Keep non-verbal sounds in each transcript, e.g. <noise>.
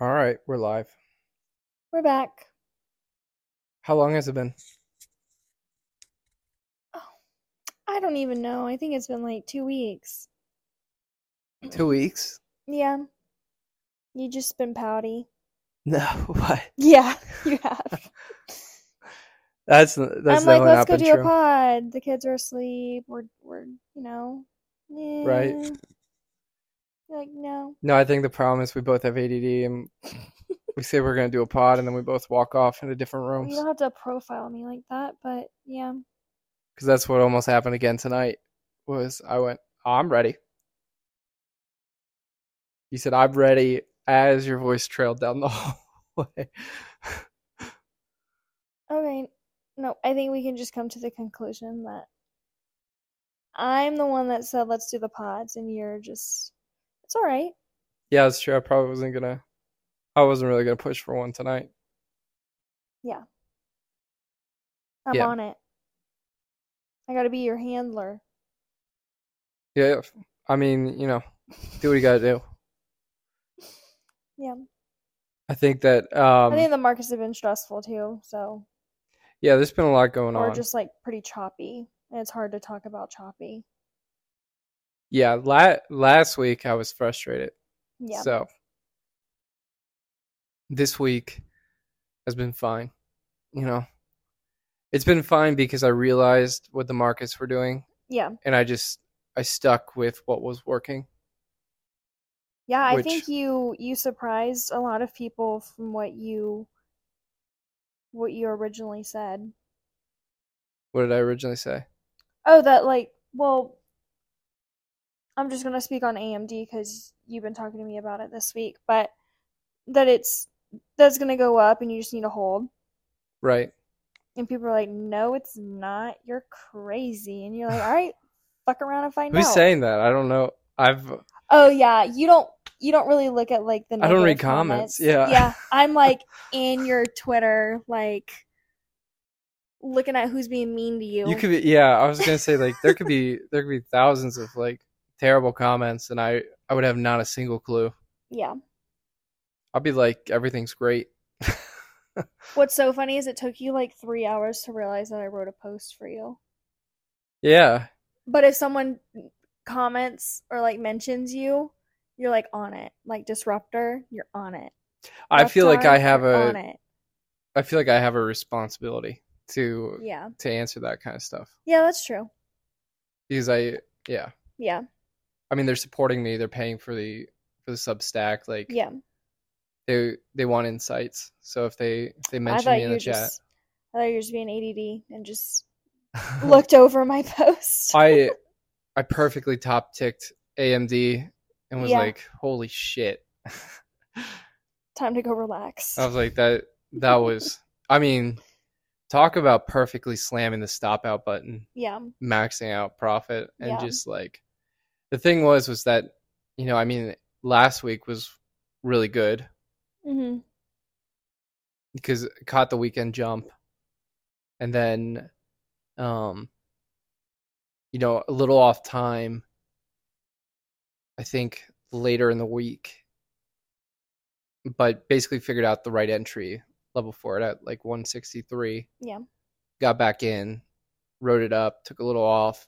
All right, we're live. We're back. How long has it been? Oh, I don't even know. I think it's been like two weeks. Two weeks? Yeah. You just been pouty. <laughs> No, what? Yeah, <laughs> you have. <laughs> That's that's I'm like, let's go do a pod. The kids are asleep. We're we're you know. Right. Eh. You're like, no. No, I think the problem is we both have ADD and we say we're gonna do a pod and then we both walk off into different rooms. You don't have to profile me like that, but yeah. because that's what almost happened again tonight. Was I went, "Oh, I'm ready. You said I'm ready as your voice trailed down the <laughs> hallway. Okay. No, I think we can just come to the conclusion that I'm the one that said let's do the pods and you're just it's all right. yeah, that's true. I probably wasn't gonna. I wasn't really gonna push for one tonight. Yeah. I'm Yeah. on it. I got to be your handler. Yeah, I mean, you know, do what you gotta do. <laughs> Yeah. I think that um I think the markets have been stressful too, so yeah, there's been a lot going or on. Or just like pretty choppy. And it's hard to talk about choppy. Yeah, la- last week I was frustrated. Yeah. So this week has been fine. You know, it's been fine because I realized what the markets were doing yeah. and I just I stuck with what was working. Yeah, I Which- think you you surprised a lot of people from what you what you originally said. What did I originally say? Oh, that like, well, I'm just gonna speak on AMD because you've been talking to me about it this week, but that it's that's gonna go up and you just need to hold. Right. And people are like, "No, it's not. You're crazy." And you're like, "All right, <sighs> fuck around and find Who's out." Who's saying that? I don't know. I've Oh yeah, you don't you don't really look at like the I don't read comments, comments. yeah. Yeah, I'm <laughs> like in your Twitter like looking at who's being mean to you. You could be, yeah. I was gonna say like there could be there could be thousands of like terrible comments, and I I would have not a single clue. Yeah. I'd be like everything's great. <laughs> What's so funny is it took you like 3 hours to realize that I wrote a post for you. yeah, But if someone comments or like mentions you, you're like on it. Like disruptor, you're on it. I feel like I have it. I feel like I have a responsibility to Yeah. to answer that kind of stuff Yeah, that's true. because I yeah. Yeah. I mean they're supporting me. They're paying for the for the Substack. Like Yeah. they they want insights. So if they if they mention me in the chat, just I thought you were just being ADD and just <laughs> looked over my post. I <laughs> I perfectly top ticked AMD and was Yeah. like, holy shit. <laughs> Time to go relax. I was like that that was I mean, talk about perfectly slamming the stop out button, yeah. maxing out profit and Yeah. just like the thing was was that you know, I mean, last week was really good. Hmm because it caught the weekend jump. And then um you know, a little off time I think later in the week. But basically figured out the right entry level for it at like 163 Yeah. got back in, wrote it up, took a little off,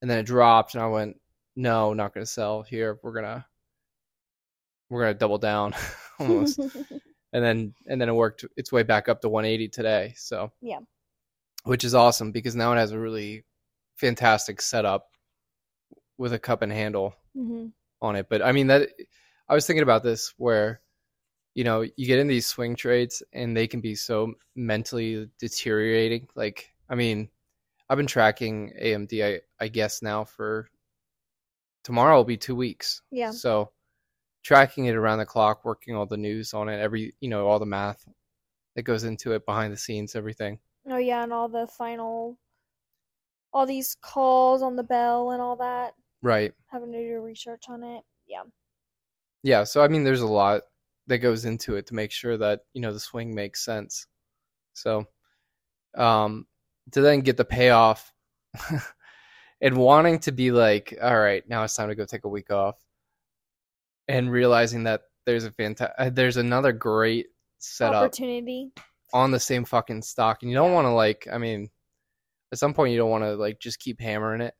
and then it dropped, and I went, "No, not going to sell here. We're gonna, we're gonna double down, <laughs> almost." <laughs> and then, and then it worked its way back up to 180 today. So, Yeah. which is awesome because now it has a really fantastic setup with a cup and handle hmm on it. But I mean that I was thinking about this where you know, you get in these swing trades and they can be so mentally deteriorating. Like, I mean, I've been tracking AMD I, I guess now for tomorrow will be 2 weeks. Yeah. So, tracking it around the clock, working all the news on it, every, you know, all the math that goes into it behind the scenes, everything. Oh yeah, and all the final, all these calls on the bell and all that, Right. having to do research on it. Yeah. Yeah, so I mean there's a lot that goes into it to make sure that, you know, the swing makes sense. So um to then get the payoff <laughs> and wanting to be like, all right, now it's time to go take a week off. and realizing that there's a fantastic there's another great setup Opportunity. on the same fucking stock and you don't Yeah. want to like i mean at some point you don't want to like just keep hammering it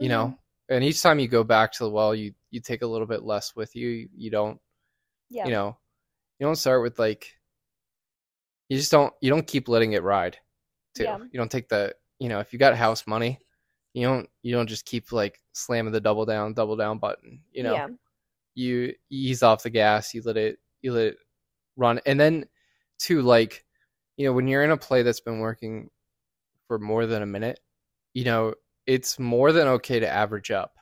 you know Mm-hmm. and each time you go back to the well you you take a little bit less with you you don't Yeah. you know you don't start with like you just don't you don't keep letting it ride too Yeah. you don't take the you know if you got house money you don't you don't just keep like slamming the double down double down button you know Yeah. you ease off the gas you let it you let it run and then too like you know when you're in a play that's been working for more than a minute you know it's more than okay to average up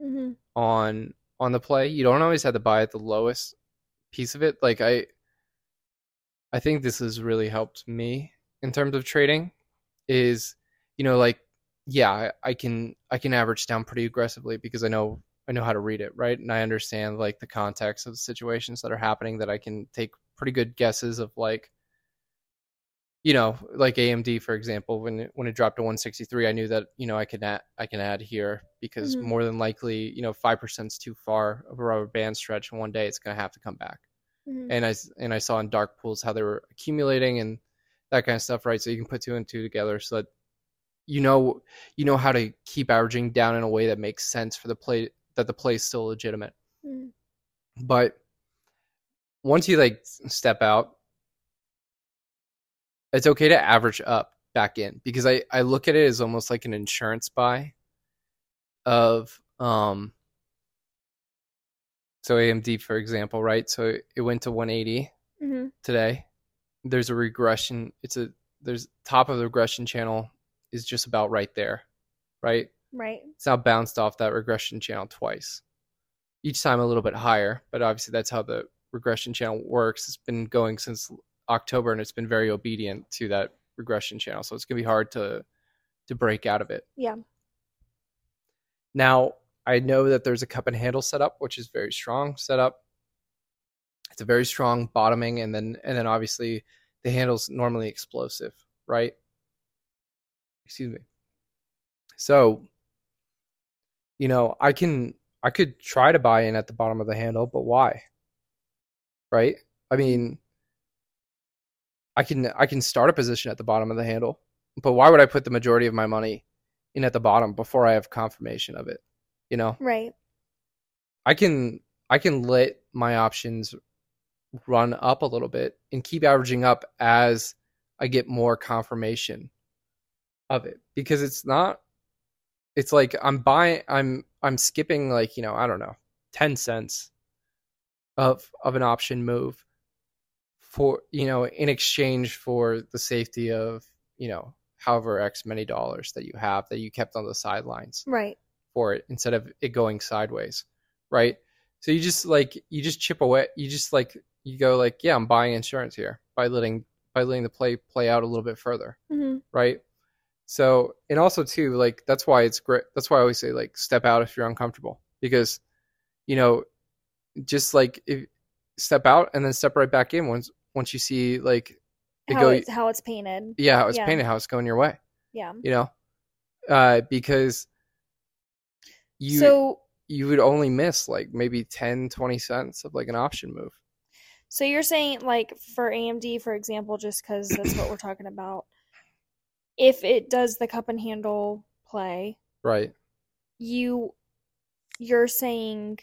hmm on on the play. You don't always have to buy at the lowest piece of it. Like I I think this has really helped me in terms of trading is you know like yeah, I, I can I can average down pretty aggressively because I know I know how to read it, right? And I understand like the context of the situations that are happening that I can take pretty good guesses of like you know, like AMD for example, when it, when it dropped to 163, I knew that you know I can add I can add here because Mhm. more than likely, you know, five percent is too far of a rubber band stretch, and one day it's going to have to come back. hmm And I and I saw in dark pools how they were accumulating and that kind of stuff, right? So you can put two and two together, so that you know you know how to keep averaging down in a way that makes sense for the play that the play is still legitimate. Mhm. but once you like step out it's okay to average up back in because i i look at it as almost like an insurance buy of um so amd for example right? So it went to 180 hmm today. There's a regression it's a there's top of the regression channel is just about right there right Right. it's now bounced off that regression channel twice. Each time a little bit higher, but obviously that's how the regression channel works. It's been going since October and it's been very obedient to that regression channel. So it's gonna be hard to to break out of it. Yeah. Now I know that there's a cup and handle setup, which is very strong setup. It's a very strong bottoming, and then and then obviously the handle's normally explosive, right? Excuse me. So, you know, I can I could try to buy in at the bottom of the handle, but why? Right? I mean, I can I can start a position at the bottom of the handle, but why would I put the majority of my money in at the bottom before I have confirmation of it? You know, Right. I can I can let my options run up a little bit and keep averaging up as I get more confirmation of it because it's not it's like I'm buying I'm I'm skipping like, you know, I don't know, 10 cents of of an option move for, you know, in exchange for the safety of, you know, however x many dollars that you have that you kept on the sidelines Right. for it instead of it going sideways, right? So you just like you just chip away. You just like you go like, yeah, I'm buying insurance here by letting by letting the play play out a little bit further, hmm right? So and also too like that's why it's great. That's why I always say like step out if you're uncomfortable because you know just like if step out and then step right back in once once you see like How go it's how it's painted. yeah how it's yeah. painted how it's going your way Yeah. you know uh because you so you would only miss like maybe 10 20 cents of like an option move so you're saying like for AMD for example just cuz that's what we're talking about. If it does the cup and handle play, right you you're saying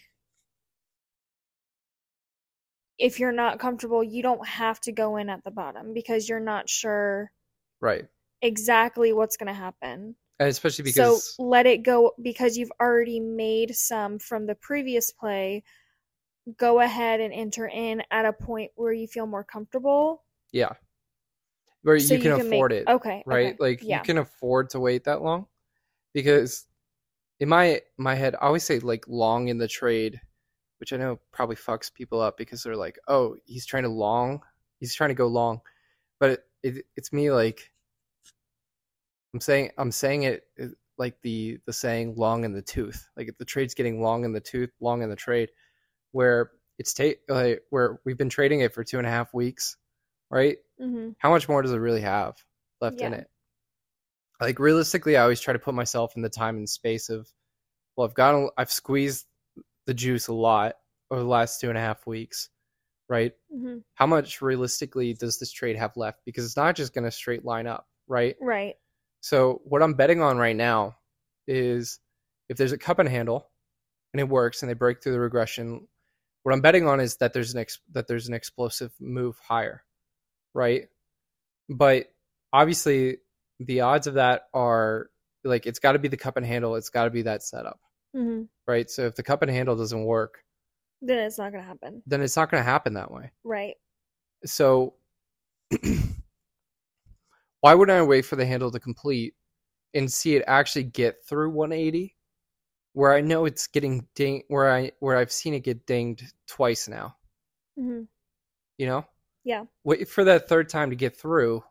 if you're not comfortable, you don't have to go in at the bottom because you're not sure right exactly what's going to happen. and especially because so let it go because you've already made some from the previous play. Go ahead and enter in at a point where you feel more comfortable. yeah where so you can make- afford it Okay. right okay, like yeah. you can afford to wait that long because in my my head i always say like long in the trade which i know probably fucks people up because they're like oh he's trying to long he's trying to go long but it, it it's me like i'm saying i'm saying it uh, like the the saying long in the tooth like if the trade's getting long in the tooth long in the trade where it's take like where we've been trading it for two and a half weeks right Mhm. how much more does it really have left in it? Like realistically, I always try to put myself in the time and space of, well, I've got, I've squeezed the juice a lot over the last two and a half weeks, right? hmm How much realistically does this trade have left? Because it's not just going to straight line up, right? Right. So what I'm betting on right now is if there's a cup and handle and it works and they break through the regression, what I'm betting on is that there's an ex- that there's an explosive move higher, right? But obviously the odds of that are like it's got to be the cup and handle, it's got to be that setup, hmm right? So if the cup and handle doesn't work, Then it's not gonna happen. then it's not going to happen that way. Right. So <clears throat> why wouldn't I wait for the handle to complete and see it actually get through 180 where I know it's getting ding where I where I've seen it get dinged twice now, hmm you know? Yeah. Wait for that third time to get through.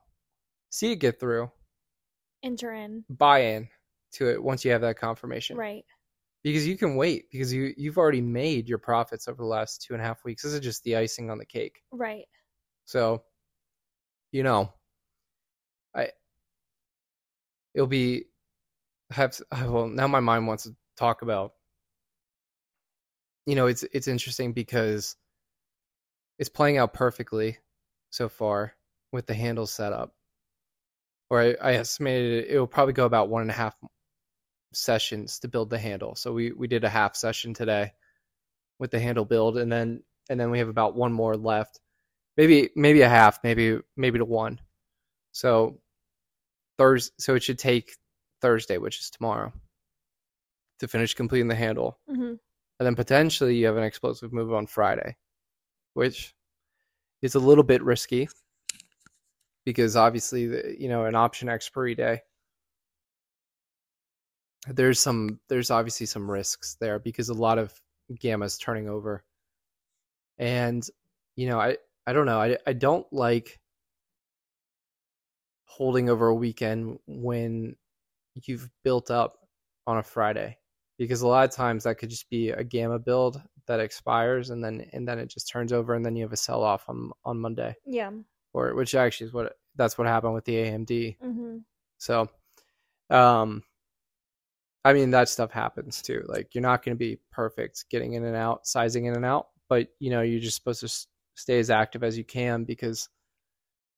See it get through. Enter in. Buy in to it once you have that confirmation. Right. Because you can wait because you you've already made your profits over the last two and a half weeks. This is just the icing on the cake. Right. So, you know, I it'll be have <sighs> well now my mind wants to talk about you know it's it's interesting because it's playing out perfectly so far with the handle setup or I, I estimated it, it will probably go about one and a half sessions to build the handle. So we we did a half session today with the handle build and then and then we have about one more left. Maybe maybe a half maybe maybe to one. So thursday so it should take thursday which is tomorrow to finish completing the handle. Hmm and then potentially you have an explosive move on friday which is a little bit risky because obviously you know an option expiry day there's some there's obviously some risks there because a lot of gamma's turning over. And you know i i don't know i i don't like holding over a weekend when you've built up on a friday because a lot of times that could just be a gamma build that expires and then and then it just turns over and then you have a sell off on on monday Yeah. or which actually is what that's what happened with the amd hmm so, um, I mean that stuff happens too. Like you're not going to be perfect getting in and out, sizing in and out, but you know you're just supposed to s- stay as active as you can because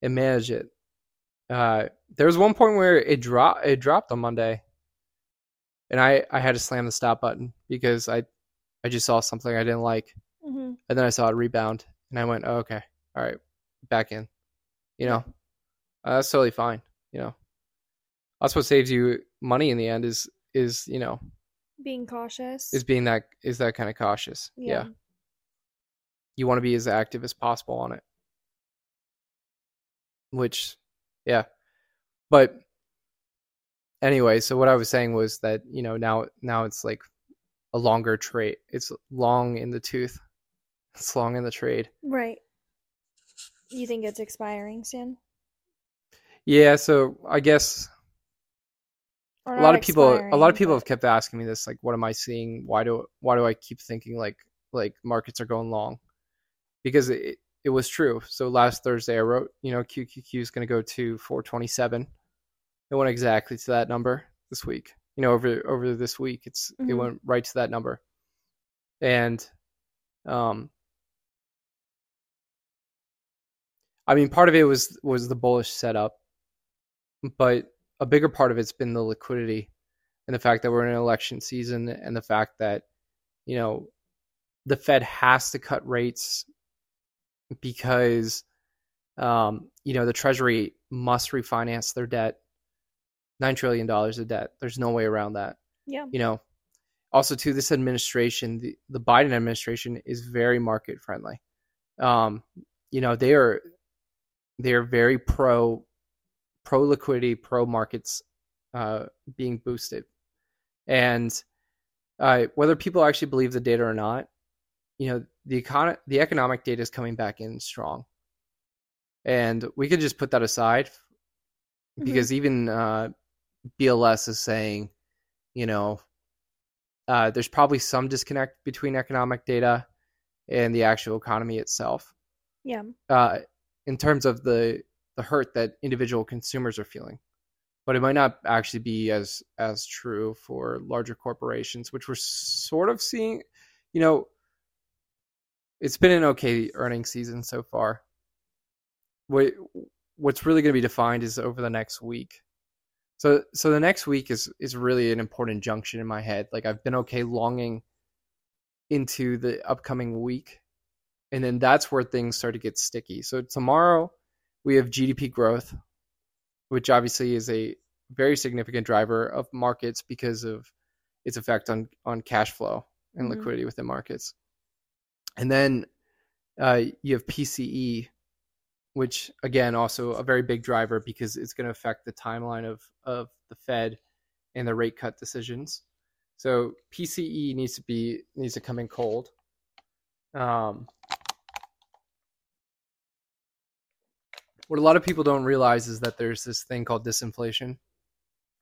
and manage it. Uh, there was one point where it dropped. It dropped on Monday, and I I had to slam the stop button because I I just saw something I didn't like, hmm and then I saw it rebound, and I went, oh, okay, all right, back in. You know, uh, that's totally fine. You know, that's what saves you money in the end is is you know Being cautious. is being that is that kind of cautious. Yeah, Yeah. you want to be as active as possible on it. Which, yeah, but anyway, so what I was saying was that you know now now it's like a longer trade. It's long in the tooth. It's long in the trade. Right. You think it's expiring soon? Yeah, so I guess a lot of people a lot of people have kept asking me this like what am I seeing? Why do why do I keep thinking like like markets are going long? Because it it was true. So last Thursday I wrote, you know, QQQ is going to go to 427. It went exactly to that number this week. You know, over over this week it's it Mhm. went right to that number. And um I mean, part of it was was the bullish setup, but a bigger part of it's been the liquidity and the fact that we're in an election season and the fact that you know the Fed has to cut rates because um, you know the Treasury must refinance their debt, nine trillion dollars of debt. There's no way around that. Yeah. You know, also to this administration, the, the Biden administration is very market friendly. Um, you know, they are they are very pro pro liquidity, pro markets uh, being boosted, and uh, whether people actually believe the data or not, you know, the econ- the economic data is coming back in strong, and we could just put that aside Mhm. because even uh, BLS is saying, you know, uh, there's probably some disconnect between economic data and the actual economy itself Yeah. uh, in terms of the the hurt that individual consumers are feeling. But it might not actually be as as true for larger corporations, which we're sort of seeing. You know, it's been an okay earning season so far. What what's really going to be defined is over the next week. So so the next week is is really an important junction in my head. Like I've been okay longing into the upcoming week, and then that's where things start to get sticky. So tomorrow we have GDP growth, which obviously is a very significant driver of markets because of its effect on on cash flow and Mhm. liquidity within markets. And then uh, you have PCE, which again also a very big driver because it's going to affect the timeline of of the Fed and the rate cut decisions. So PCE needs to be needs to come in cold. Um, what a lot of people don't realize is that there's this thing called disinflation,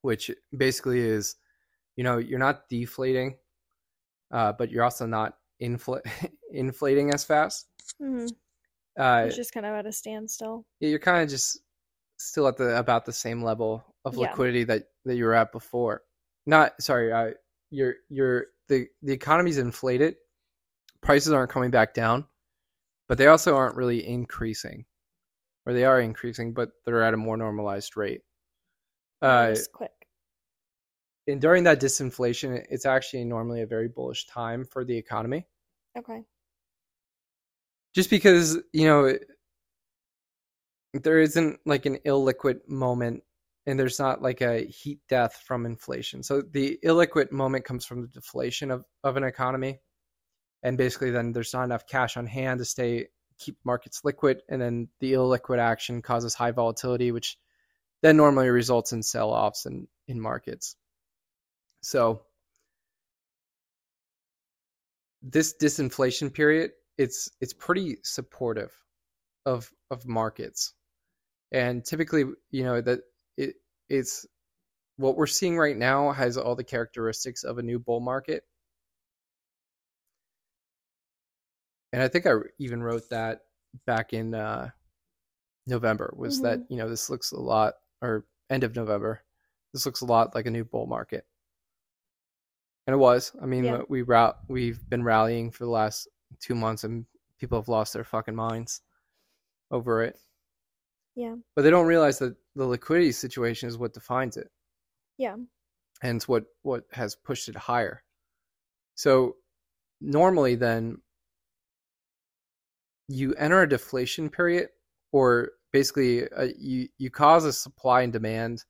which basically is, you know, you're not deflating, uh, but you're also not infl- <laughs> inflating as fast. hmm Uh, It's just kind of at a standstill. yeah, you're kind of just still at the about the same level of Yeah. liquidity that that you were at before. Not sorry, uh, you're you're the the economy's inflated. Prices aren't coming back down, but they also aren't really increasing, or they are increasing, but they're at a more normalized rate. Uh, Just quick. and during that disinflation, it's actually normally a very bullish time for the economy. Okay. Just because you know there isn't like an illiquid moment and there's not like a heat death from inflation. So the illiquid moment comes from the deflation of, of an economy and basically then there's not enough cash on hand to stay keep markets liquid and then the illiquid action causes high volatility which then normally results in sell-offs in, in markets. So this disinflation period it's it's pretty supportive of of markets. And typically you know that it it's what we're seeing right now has all the characteristics of a new bull market. And i think i even wrote that back in uh november was that you know this looks a lot or end of november this looks a lot like a new bull market. And it was. I mean Yeah. we route we've been rallying for the last two months and people have lost their fucking minds over it Yeah. but they don't realize that the liquidity situation is what defines it Yeah. and it's what what has pushed it higher so normally then you enter a deflation period or basically uh, you you cause a supply and demand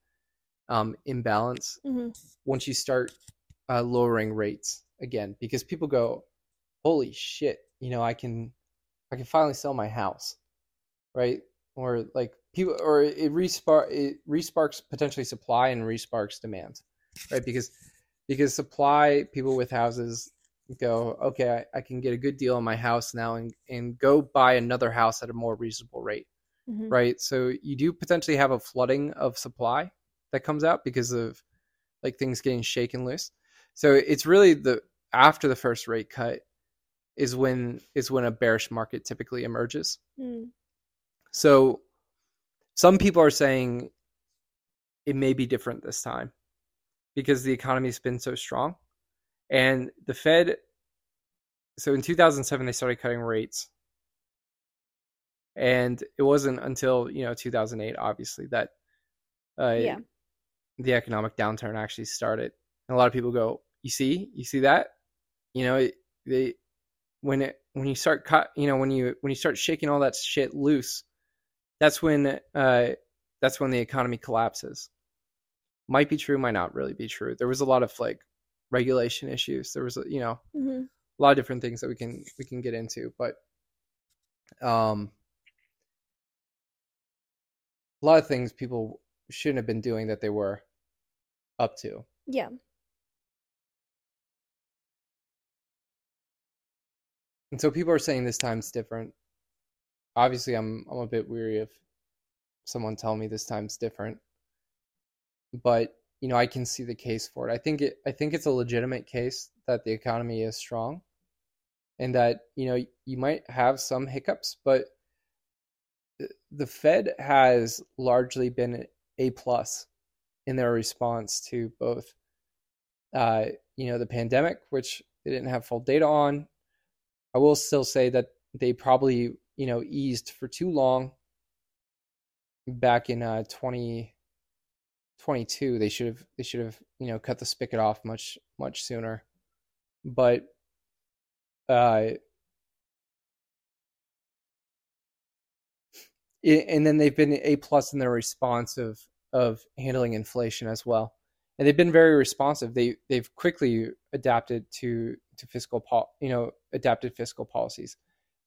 um, imbalance hmm once you start uh, lowering rates again because people go holy shit you know i can i can finally sell my house right or like people or it respark it resparks potentially supply and resparks demand right because because supply people with houses go okay I, I can get a good deal on my house now and and go buy another house at a more reasonable rate hmm right? So you do potentially have a flooding of supply that comes out because of like things getting shaken loose. So it's really the after the first rate cut is when is when a bearish market typically emerges. mm So some people are saying it may be different this time because the economy's been so strong. And the Fed so in 2007 they started cutting rates. And it wasn't until you know 2008 obviously that uh, Yeah. the economic downturn actually started. And a lot of people go you see? You see that? You know it, they when it when you start cut you know when you when you start shaking all that shit loose that's when uh that's when the economy collapses. Might be true might not really be true. There was a lot of like regulation issues. There was you know hmm a lot of different things that we can we can get into but um a lot of things people shouldn't have been doing that they were up to. Yeah. And so people are saying this time's different. Obviously i'm i'm a bit weary of someone telling me this time's different. But you know i can see the case for it. I think it i think it's a legitimate case that the economy is strong and that you know you might have some hiccups but the- fed has largely been a plus in their response to both uh you know the pandemic which they didn't have full data on i will still say that they probably you know eased for too long. Back in uh 2022 they should have they should have you know cut the spigot off much much sooner. But uh and then they've been a plus in their response of of handling inflation as well. And they've been very responsive. They they've quickly adapted to to fiscal pol- you know adapted fiscal policies.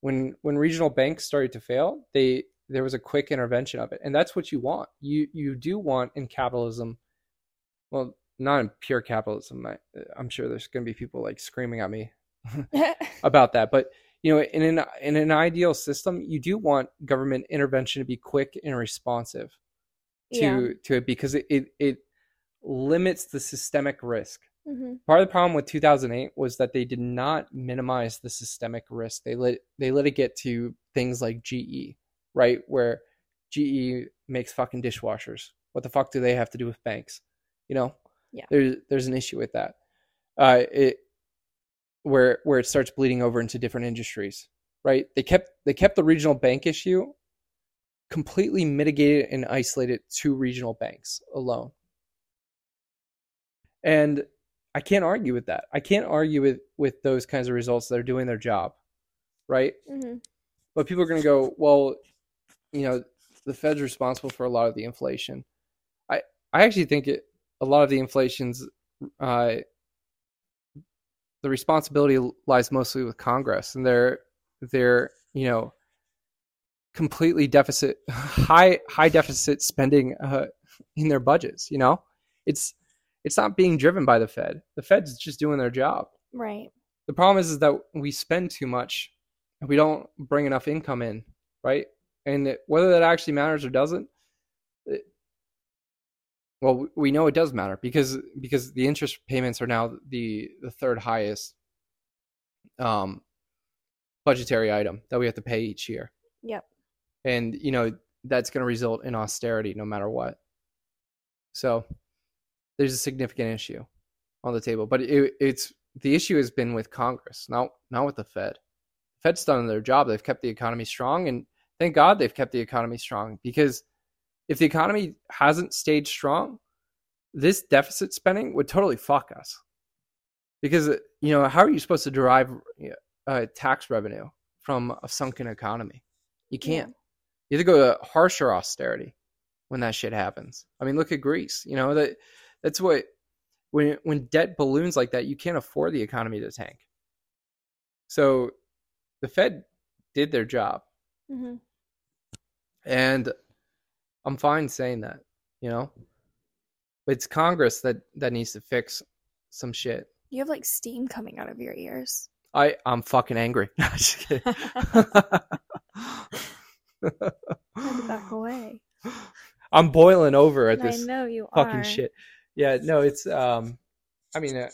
When when regional banks started to fail they there was a quick intervention of it. And that's what you want. You you do want in capitalism well not in pure capitalism. I, i'm sure there's going to be people like screaming at me <laughs> about that. But you know in an in an ideal system you do want government intervention to be quick and responsive to yeah. to it because it, it it limits the systemic risk hmm part of the problem with 2008 was that they did not minimize the systemic risk. They let they let it get to things like GE right? Where GE makes fucking dishwashers. What the fuck do they have to do with banks? You know? Yeah. there's there's an issue with that. Uh it where where it starts bleeding over into different industries right? They kept they kept the regional bank issue completely mitigated and isolated to regional banks alone. And I can't argue with that. I can't argue with with those kinds of results. They're doing their job, right? hmm But people are going to go, well, you know, the Fed's responsible for a lot of the inflation. I I actually think it a lot of the inflation's uh, the responsibility lies mostly with Congress and they're they're you know completely deficit <laughs> high high deficit spending uh, in their budgets. You know, it's it's not being driven by the Fed. The Fed's just doing their job. Right. The problem is, is that we spend too much and we don't bring enough income in, right? And it, whether that actually matters or doesn't, it, well, we know it does matter because because the interest payments are now the the third highest um, budgetary item that we have to pay each year, Yep. and you know that's going to result in austerity no matter what. So there's a significant issue on the table, but it, it's the issue has been with Congress, not not with the Fed. The Fed's done their job; they've kept the economy strong, and thank God they've kept the economy strong because if the economy hasn't stayed strong, this deficit spending would totally fuck us. Because you know how are you supposed to derive uh, tax revenue from a sunken economy? You can't. You have to go to harsher austerity when that shit happens. I mean, look at Greece. You know that that's what when when debt balloons like that, you can't afford the economy to tank. So the Fed did their job, hmm and I'm fine saying that, you know. But it's Congress that that needs to fix some shit. You have like steam coming out of your ears. I I'm fucking angry. <laughs> Just kidding. <laughs> Back away. <laughs> I'm boiling over at I this know you fucking are. shit. Yeah, no, it's um, I mean, uh,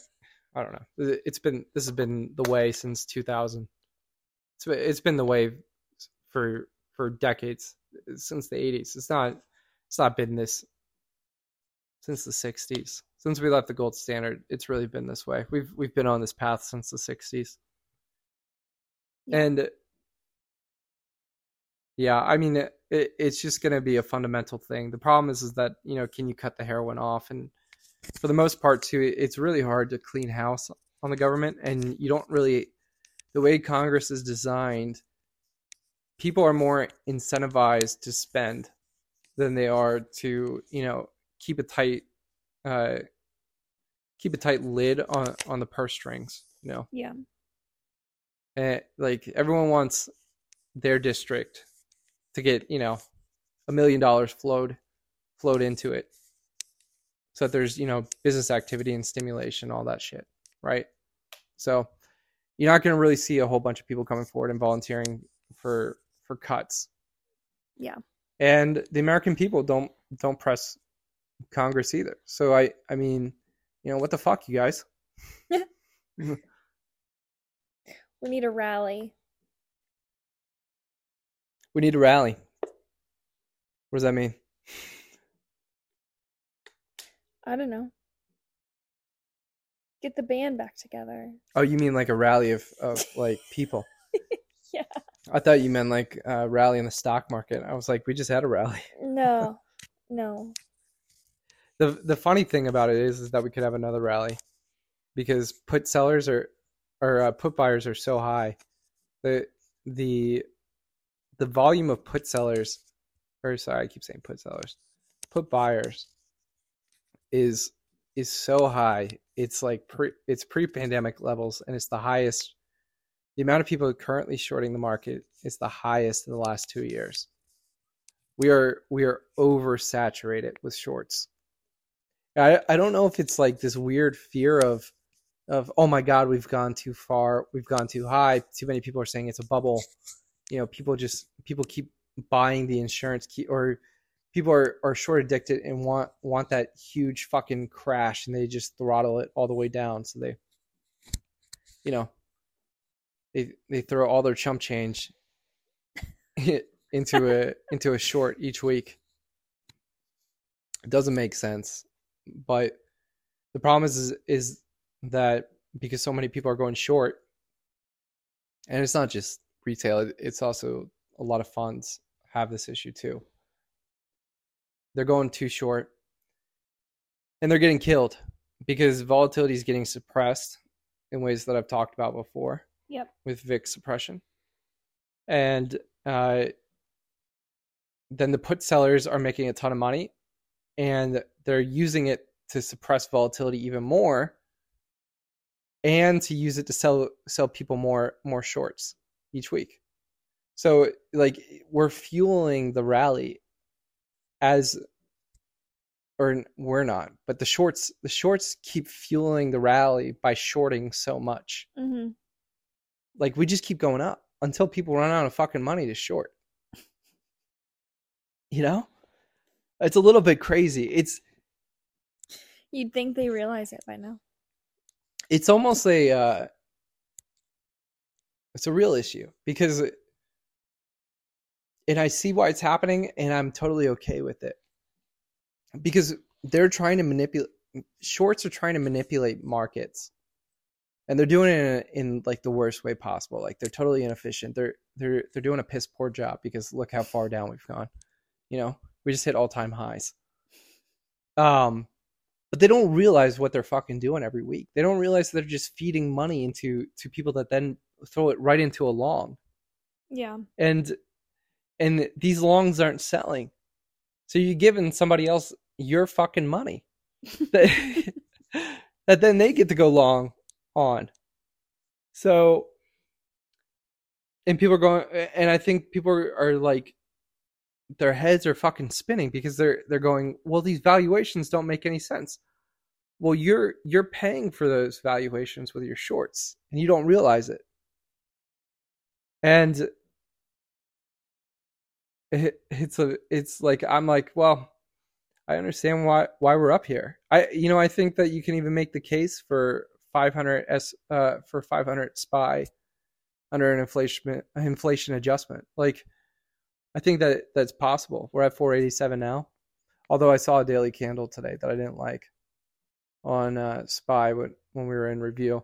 I don't know. It- It's been this has been the way since 2000. It's been, it's been the way for for decades since the 80s. It's not it's not been this since the 60s. Since we left the gold standard, it's really been this way. We've we've been on this path since the 60s. Yeah. And yeah, I mean, it, it, it's just going to be a fundamental thing. The problem is, is that you know, can you cut the heroin off? And for the most part, too, it's really hard to clean house on the government, and you don't really. The way Congress is designed, people are more incentivized to spend than they are to, you know, keep a tight, uh, keep a tight lid on on the purse strings. You know, Yeah. and like everyone wants their district to get you know a million dollars flowed flowed into it so that there's you know business activity and stimulation all that shit right? So you're not going to really see a whole bunch of people coming forward and volunteering for for cuts. Yeah. and the american people don't don't press congress either. So i i mean you know what the fuck you guys? <laughs> We need a rally. we need a rally. What does that mean I don't know. Get the band back together. Oh, you mean like a rally of, of <laughs> like people? Yeah. I thought you meant like uh, rally in the stock market. I was like, we just had a rally. No, <laughs> no. the The funny thing about it is, is that we could have another rally because put sellers are or uh, put buyers are so high. The the the volume of put sellers, or sorry, I keep saying put sellers, put buyers is is so high. It's like pre, it's pre pandemic levels, and it's the highest. The amount of people currently shorting the market is the highest in the last two years. We are we are oversaturated with shorts. I I don't know if it's like this weird fear of of oh my god we've gone too far we've gone too high too many people are saying it's a bubble you know people just people keep buying the insurance key or people are, are short addicted and want want that huge fucking crash and they just throttle it all the way down. So they you know they they throw all their chump change <laughs> into a <laughs> into a short each week. It doesn't make sense. But the problem is is, is that because so many people are going short and it's not just retail it's also a lot of funds have this issue too they're going too short and they're getting killed because volatility is getting suppressed in ways that I've talked about before. Yep. With VIX suppression. And uh, then the put sellers are making a ton of money and they're using it to suppress volatility even more and to use it to sell sell people more more shorts each week. So like we're fueling the rally as or we're not, but the shorts the shorts keep fueling the rally by shorting so much. Mm-hmm. Like we just keep going up until people run out of fucking money to short. <laughs> You know? It's a little bit crazy. It's You'd think they realize it by now. it's almost a uh it's a real issue because and I see why it's happening and I'm totally okay with it. Because they're trying to manipulate shorts are trying to manipulate markets. And they're doing it in, in like the worst way possible. Like they're totally inefficient. They're they're they're doing a piss poor job because look how far down we've gone. You know, we just hit all-time highs. Um but they don't realize what they're fucking doing every week. They don't realize they're just feeding money into to people that then throw it right into a long. Yeah. And and these longs aren't selling. So you're giving somebody else your fucking money <laughs> that, <laughs> that then they get to go long on. So, and people are going, and I think people are, are like, their heads are fucking spinning because they're they're going, well, these valuations don't make any sense. Well, you're you're paying for those valuations with your shorts, and you don't realize it. And it, it's a it's like I'm like, well, I understand why why we're up here. I you know I think that you can even make the case for 500 s uh for 500 spy under an inflation inflation adjustment. Like I think that that's possible. We're at 487 now. Although I saw a daily candle today that I didn't like on uh, spy when when we were in review,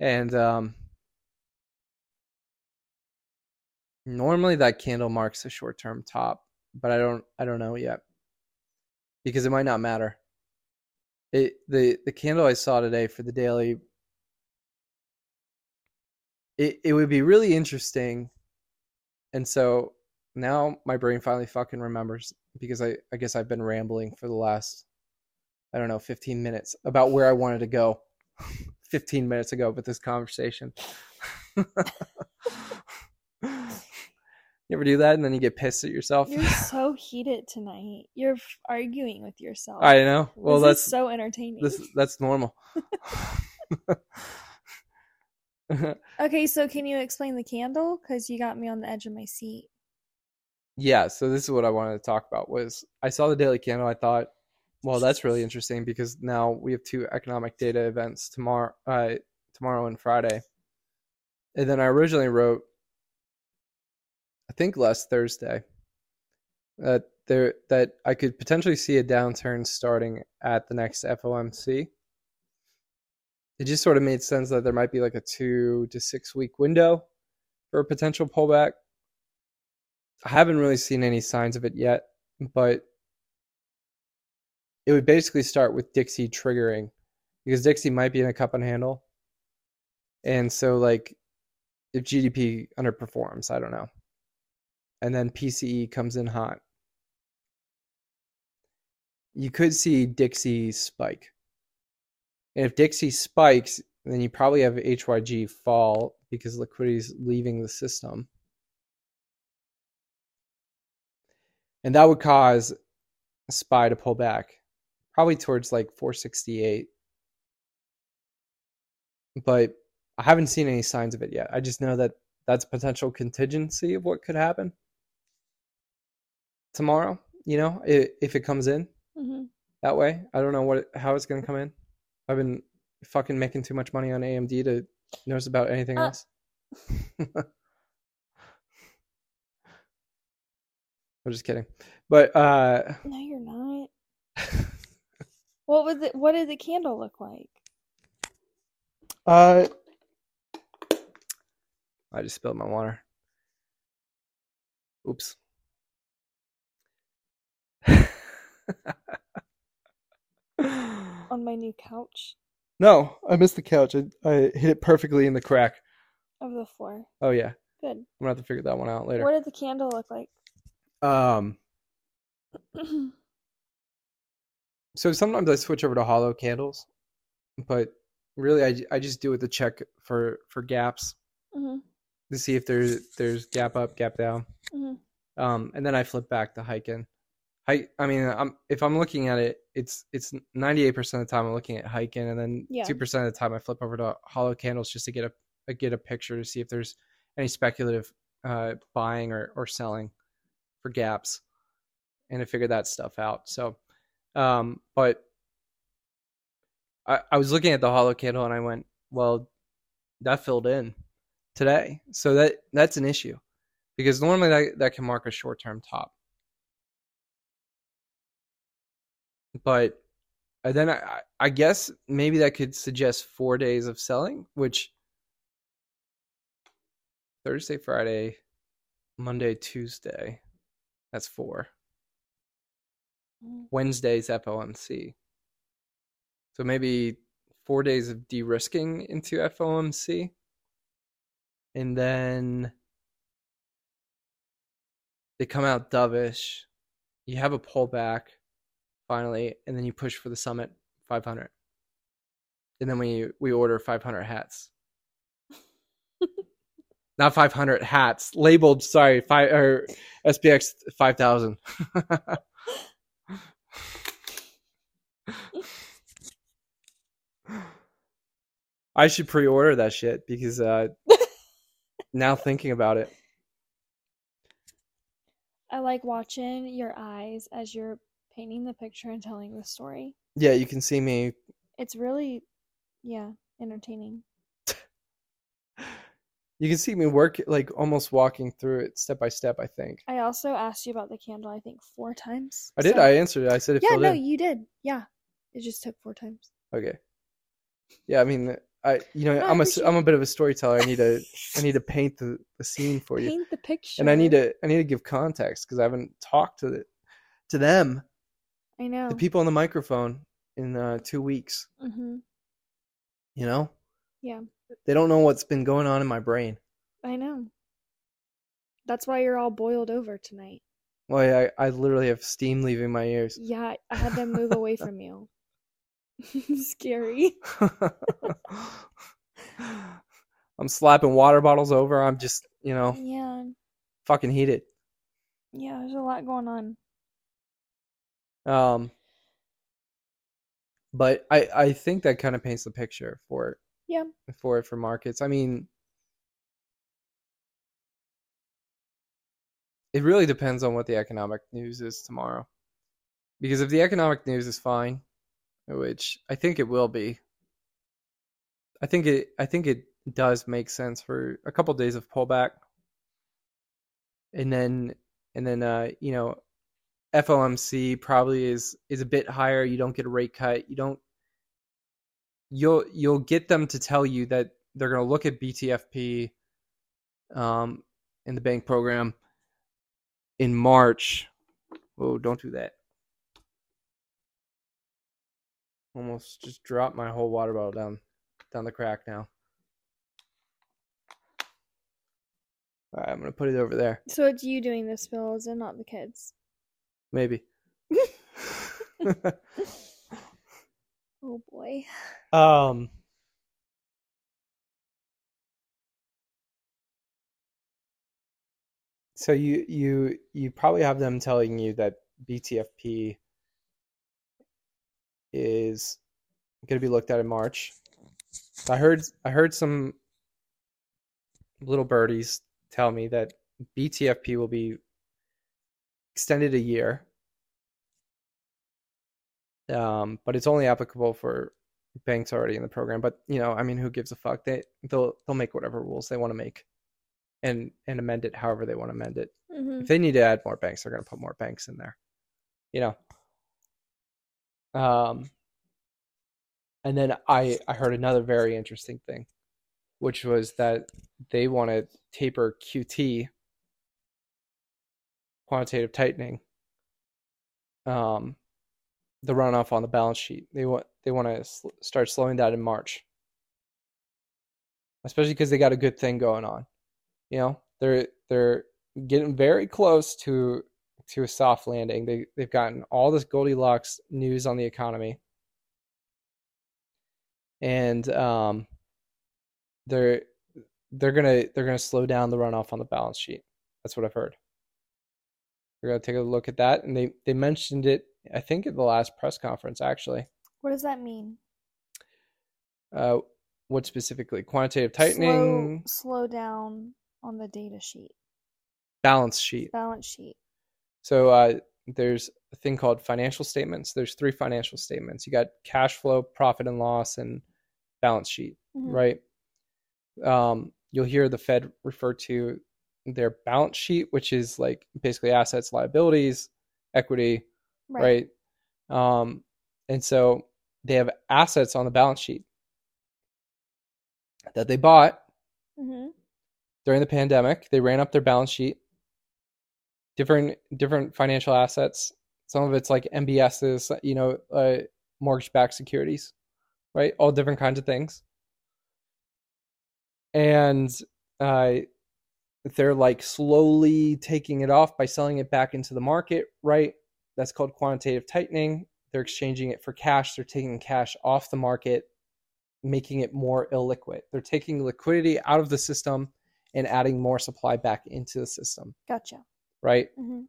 and um, Normally that candle marks a short-term top, but I don't I don't know yet. Because it might not matter. It the the candle I saw today for the daily it it would be really interesting. And so now my brain finally fucking remembers because I I guess I've been rambling for the last I don't know 15 minutes about where I wanted to go <laughs> 15 minutes ago with this conversation. <laughs> <laughs> You ever do that and then you get pissed at yourself? You're <laughs> so heated tonight. You're arguing with yourself. I know. Well, this that's is so entertaining. this that's normal. <laughs> Okay, so can you explain the candle? Because you got me on the edge of my seat. yeah, so this is what I wanted to talk about was I saw the daily candle. I thought, well, that's really interesting because now we have two economic data events tomorrow, uh, tomorrow and Friday. And then I originally wrote, think last Thursday, that there that I could potentially see a downturn starting at the next FOMC. It just sort of made sense that there might be like a two to six week window for a potential pullback. I haven't really seen any signs of it yet, but it would basically start with Dixie triggering because Dixie might be in a cup and handle. And so like if GDP underperforms, I don't know. And then PCE comes in hot. You could see Dixie spike. And if Dixie spikes, then you probably have HYG fall because liquidity is leaving the system. And that would cause SPY to pull back, probably towards like 468. But I haven't seen any signs of it yet. I just know that that's a potential contingency of what could happen tomorrow. You know, if it comes in hmm that way, I don't know what how it's gonna come in. I've been fucking making too much money on AMD to notice about anything Uh. else. <laughs> I'm just kidding, but uh, No, you're not. <laughs> What was it? What did the candle look like? uh, I just spilled my water. Oops. <laughs> On my new couch no, I missed the couch. I, I hit it perfectly in the crack. of the floor. Oh yeah, Good. I'm gonna have to figure that one out later. What did the candle look like? Um, <clears throat> so sometimes I switch over to hollow candles, but really I, I just do it to check for for gaps hmm to see if there's there's gap up, gap down. hmm Um, and then I flip back to hike Hike. I mean, I'm if I'm looking at it, it's it's 98 percent of the time I'm looking at Heikin, and then Yeah. two percent of the time I flip over to hollow candles just to get a, a get a picture to see if there's any speculative uh, buying or or selling for gaps, and to figure that stuff out. So, um, but I I was looking at the hollow candle and I went, well, that filled in today, so that that's an issue because normally that, that can mark a short term top. But uh, then I, I- guess maybe that could suggest four days of selling, which Thursday, Friday, Monday, Tuesday, that's four. Mhm. Wednesday's FOMC. So maybe four days of de risking into FOMC. And then they come out dovish. You have a pullback finally, and then you push for the summit 500. And then we we order 500 hats. <laughs> Not 500 hats labeled. Sorry, five or SPX 5000. <laughs> I should pre-order that shit because uh, <laughs> now thinking about it, I like watching your eyes as you're painting the picture and telling the story. yeah, you can see me. It's really, yeah, entertaining. <laughs> You can see me work like almost walking through it step by step. I think I also asked you about the candle, I think, four times. I did. so- I answered it. I said it yeah, no, in. you did. Yeah, it just took four times. Okay. Yeah, I mean, I you know No, I'm a I'm a bit of a storyteller. I need to I need to <laughs> paint the, the scene for you, Paint the picture. and I need to I need to give context because I haven't talked to the to them I know. the people on the microphone in uh, two weeks. hmm You know, Yeah, they don't know what's been going on in my brain. I know. That's why you're all boiled over tonight. Well, I I literally have steam leaving my ears. Yeah, I had to move away from you. <laughs> Scary. <laughs> I'm slapping water bottles over. I'm just, you know, Yeah, fucking heated. yeah. There's a lot going on. Um, but I I think that kind of paints the picture for it. Yeah. For it for markets. I mean, it really depends on what the economic news is tomorrow. Because if the economic news is fine, which I think it will be, I think it I think it does make sense for a couple days of pullback. And then and then uh, you know, FOMC probably is is a bit higher. You don't get a rate cut. You don't you'll you'll get them to tell you that they're going to look at BTFP um, in the bank program in March. Oh, don't do that. Almost just dropped my whole water bottle down down the crack now. All right, I'm gonna put it over there. So it's you doing the spills and not the kids. Maybe. <laughs> Oh boy. um. So you you you probably have them telling you that BTFP is going to be looked at in March. I heard I heard some little birdies tell me that BTFP will be extended a year. Um, but it's only applicable for banks already in the program. But you know, I mean, who gives a fuck? They they'll they'll make whatever rules they want to make, and and amend it however they want to amend it. hmm If they need to add more banks, they're going to put more banks in there. You know. Um, and then I I heard another very interesting thing, which was that they want to taper QT, quantitative tightening. Um, the runoff on the balance sheet. They want they want to sl- start slowing that in March, especially because they got a good thing going on. You know, they're they're getting very close to to a soft landing. They they've gotten all this Goldilocks news on the economy, and um, they're they're gonna they're gonna slow down the runoff on the balance sheet. That's what I've heard. We're gonna take a look at that, and they they mentioned it. I think at the last press conference, actually. What does that mean? Uh, what specifically? Quantitative tightening, Slow, slow down on the data sheet, balance sheet. balance sheet. So uh, there's a thing called financial statements. There's three financial statements. You got cash flow, profit and loss, and balance sheet, Mhm. right? Um, you'll hear the Fed refer to their balance sheet, which is like basically assets, liabilities, equity, right? Um, and so they have assets on the balance sheet that they bought hmm during the pandemic. They ran up their balance sheet. Different different financial assets. Some of it's like MBSs, you know, uh, mortgage-backed securities, right? All different kinds of things. And uh, they're like slowly taking it off by selling it back into the market, right? That's called quantitative tightening. They're exchanging it for cash. They're taking cash off the market, making it more illiquid. They're taking liquidity out of the system and adding more supply back into the system, Gotcha. right? hmm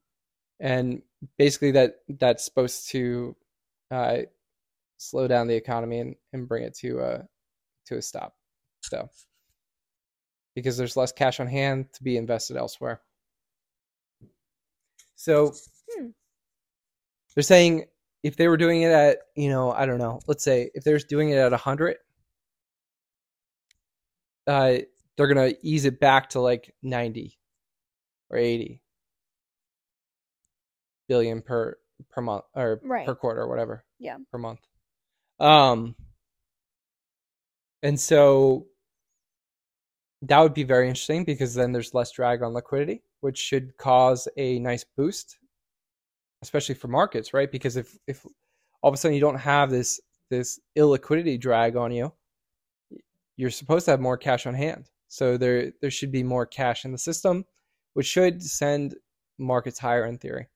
And basically, that that's supposed to uh, slow down the economy and, and bring it to a to a stop. So, because there's less cash on hand to be invested elsewhere. So. They're saying if they were doing it at you know I don't know, let's say if they're doing it at hundred, uh, they're gonna ease it back to like ninety or eighty billion per per month or Right. per quarter or whatever. Yeah. Per month. Um and so that would be very interesting because then there's less drag on liquidity, which should cause a nice boost, especially for markets, right? Because if if all of a sudden you don't have this this illiquidity drag on you, you're supposed to have more cash on hand. So there there should be more cash in the system, which should send markets higher in theory.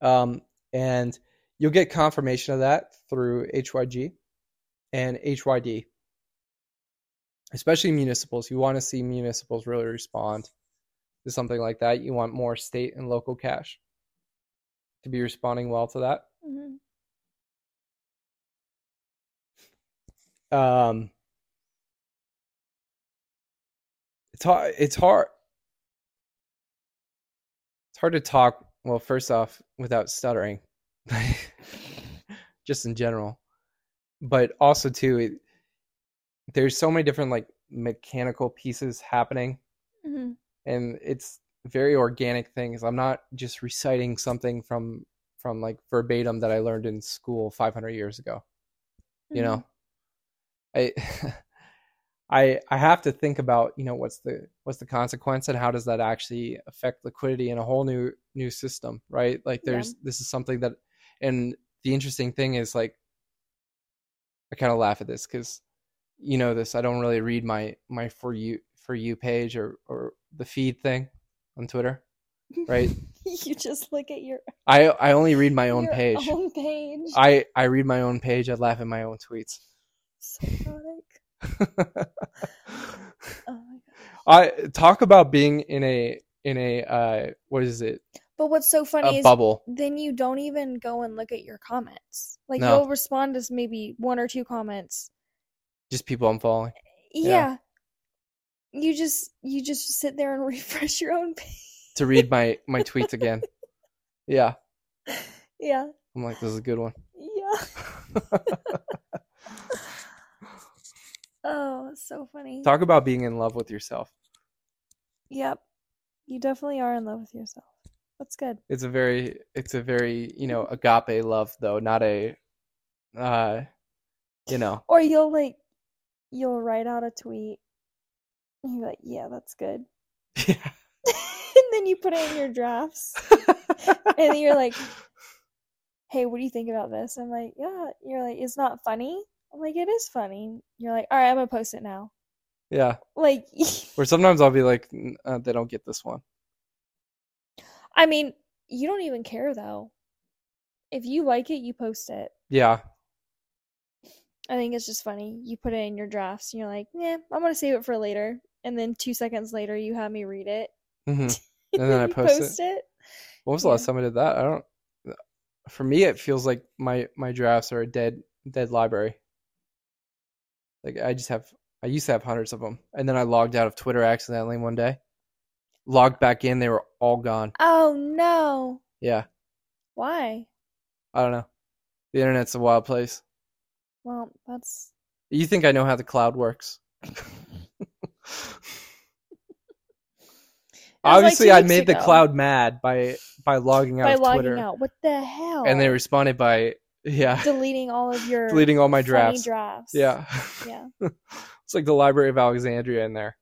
Um, and you'll get confirmation of that through HYG and HYD, especially municipals. You want to see municipals really respond to something like that. You want more state and local cash to be responding well to that. hmm Um, it's hard. It's hard. It's hard to talk. Well, first off, without stuttering, <laughs> just in general, but also too, it, there's so many different like mechanical pieces happening, hmm and it's very organic things. I'm not just reciting something from from like verbatim that I learned in school 500 years ago you know mm-hmm. i <laughs> I I have to think about you know what's the what's the consequence and how does that actually affect liquidity in a whole new new system, right? Like Yeah. there's this is something that, and the interesting thing is like, I kind of laugh at this because, you know this. I don't really read my my for you for you page or or the feed thing on Twitter, <laughs> right? you just look at your I I only read my own page. own page. I I read my own page. I laugh at my own tweets. Psychotic. Oh my god. I talk about being in a in a uh what is it But what's so funny a is bubble. then you don't even go and look at your comments. Like No. you'll respond to maybe one or two comments. Just people I'm following. Yeah. Yeah. You just you just sit there and <laughs> refresh your own page. to read my my tweets again. <laughs> Yeah, Yeah. I'm like this is a good one. Yeah. <laughs> Oh, so funny. Talk about being in love with yourself. Yep. You definitely are in love with yourself. That's good. It's a very it's a very you know agape love though, not a uh you know Or you'll like you'll write out a tweet and you're like, yeah, that's good. <laughs> yeah. and then you put it in your drafts. <laughs> and then you're like, hey, what do you think about this? I'm like, yeah. You're like, it's not funny. I'm like, it is funny. You're like, all right, I'm gonna post it now. yeah. Like, <laughs> Or sometimes I'll be like uh, they don't get this one. I mean, you don't even care though. If you like it, you post it. Yeah. I think it's just funny. You put it in your drafts, and you're like, yeah, I'm gonna save it for later. And then two seconds later, you have me read it. hmm <laughs> And then I you post it. it. When was the Yeah. last time I did that? I don't. For me, it feels like my my drafts are a dead dead library. Like I just have, I used to have hundreds of them, and then I logged out of Twitter accidentally one day. Logged back in, they were all gone. Oh no! Yeah, Why? I don't know. The internet's a wild place. Well, that's You think I know how the cloud works? <laughs> Was like Obviously, I made the cloud mad by by logging out by of logging Twitter, out. What the hell? and they responded by yeah, deleting all of your deleting all my drafts. drafts. Yeah, Yeah. <laughs> it's like the Library of Alexandria in there.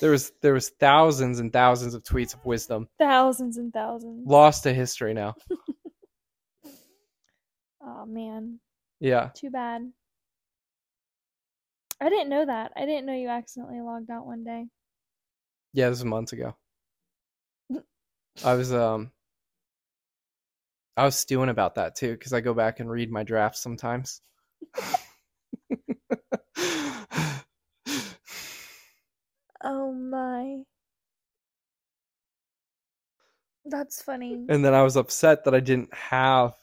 There was there was thousands and thousands of tweets of wisdom thousands and thousands. lost to history now. <laughs> Oh man, Yeah, too bad. I didn't know that. I didn't know you accidentally logged out one day. yeah, this was months ago. <laughs> I was um I was stewing about that too because I go back and read my drafts sometimes. <laughs> Oh my. That's funny. and then I was upset that I didn't have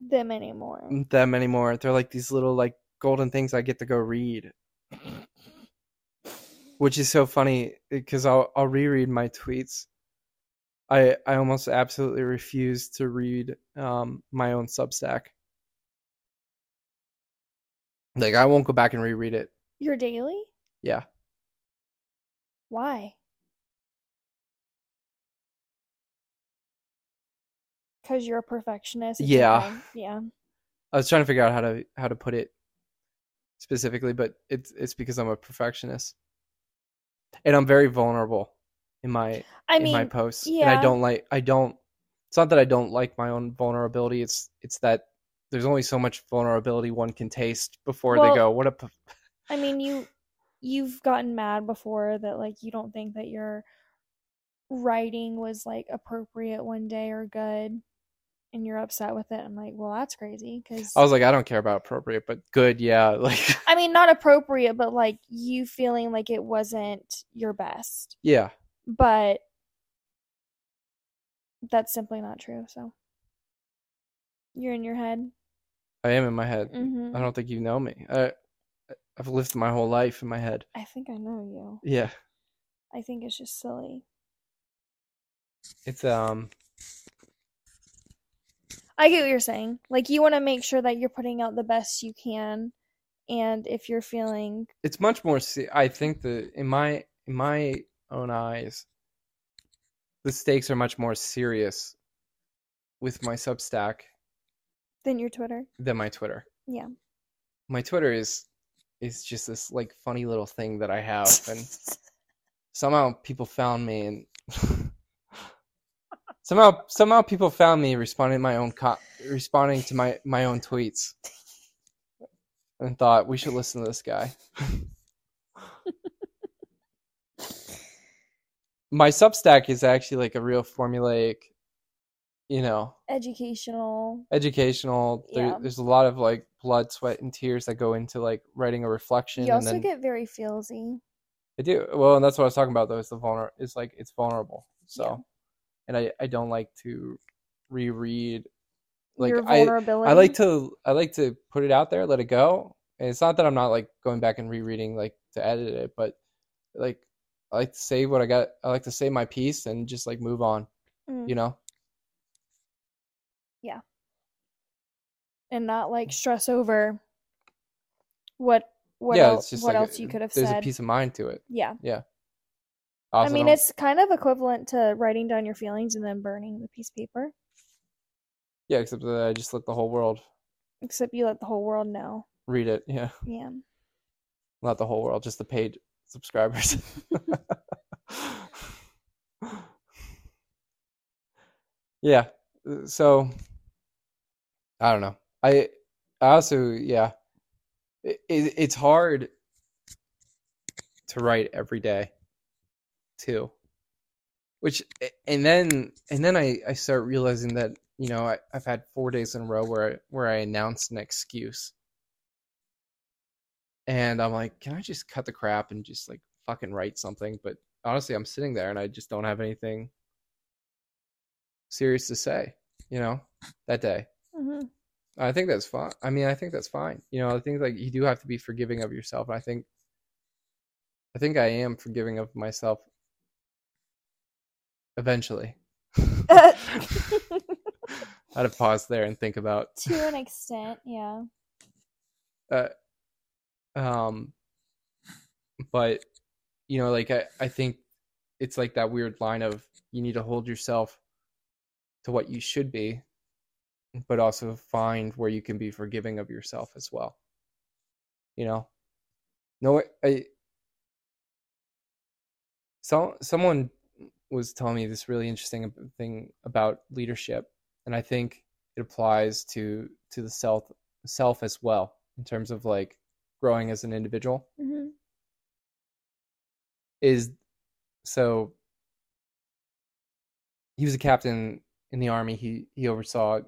Them anymore. them anymore. They're like these little like golden things I get to go read. Which is so funny because I'll I'll reread my tweets. I I almost absolutely refuse to read um my own Substack. Like I won't go back and reread it. Your daily? Yeah. Why? Because you're a perfectionist. Yeah. Yeah. I was trying to figure out how to how to put it specifically, but it's it's because I'm a perfectionist. And I'm very vulnerable in my I in mean, my posts. And yeah. I don't like I don't it's not that I don't like my own vulnerability, it's it's that there's only so much vulnerability one can taste before Well- they go, what a p-" I mean, you you've gotten mad before that like you don't think that your writing was like appropriate one day or good and you're upset with it. I'm like, well, that's crazy cuz I was like, I don't care about appropriate, but good, yeah. <laughs> Like I mean, not appropriate, but like you feeling like it wasn't your best. yeah. But that's simply not true. So you're in your head. I am in my head. hmm I don't think you know me. I I've lived my whole life in my head. I think I know you. Yeah. I think it's just silly. It's um I get what you're saying. Like you want to make sure that you're putting out the best you can, and if you're feeling it's much more i think the in my in my own eyes the stakes are much more serious with my substack than your Twitter. than my twitter Yeah. my twitter is is just this like funny little thing that I have, and <laughs> somehow people found me, and <laughs> somehow somehow people found me responding to my own co- responding to my my own tweets, and thought we should listen to this guy. <laughs> my Substack is actually like a real formulaic, you know, Educational. educational. There, Yeah. There's a lot of like blood, sweat, and tears that go into like writing a reflection, You also then get very feelsy. I do well, and that's what I was talking about. Though is the vulner. It's like it's vulnerable. So, Yeah. And I I don't like to reread. Like Your I vulnerability. I like to I like to put it out there, let it go. And it's not that I'm not like going back and rereading like to edit it, but like I like to say what I got. I like to say my piece and just like move on. Mm. You know. Yeah. And not like stress over what what yeah, else what like else a- you could have There's said. a peace of mind to it. Yeah. Yeah. I I mean, it's kind of equivalent to writing down your feelings and then burning the piece of paper, yeah, except that I just let the whole world except you let the whole world know. read it. Yeah, Yeah. not the whole world, just the paid subscribers. <laughs> yeah, so I don't know. I I also yeah, it, it, it's hard to write every day too. Which and then and then I I start realizing that you know I, I've had four days in a row where I, where I announced an excuse, and I'm like, can I just cut the crap and just like fucking write something? But honestly, I'm sitting there and I just don't have anything serious to say, you know, that day. hmm I think that's fine. I mean, I think that's fine. You know, I think like you do have to be forgiving of yourself. And I think, I think I am forgiving of myself eventually. <laughs> I had to pause there and think about, to an extent, yeah. uh, um, but you know, like I, I think it's like that weird line of you need to hold yourself to what you should be, but also find where you can be forgiving of yourself as well. You know, no, I. So someone was telling me this really interesting thing about leadership, and I think it applies to to the self self as well in terms of like growing as an individual. Hmm is so he was a captain in the army. He he oversaw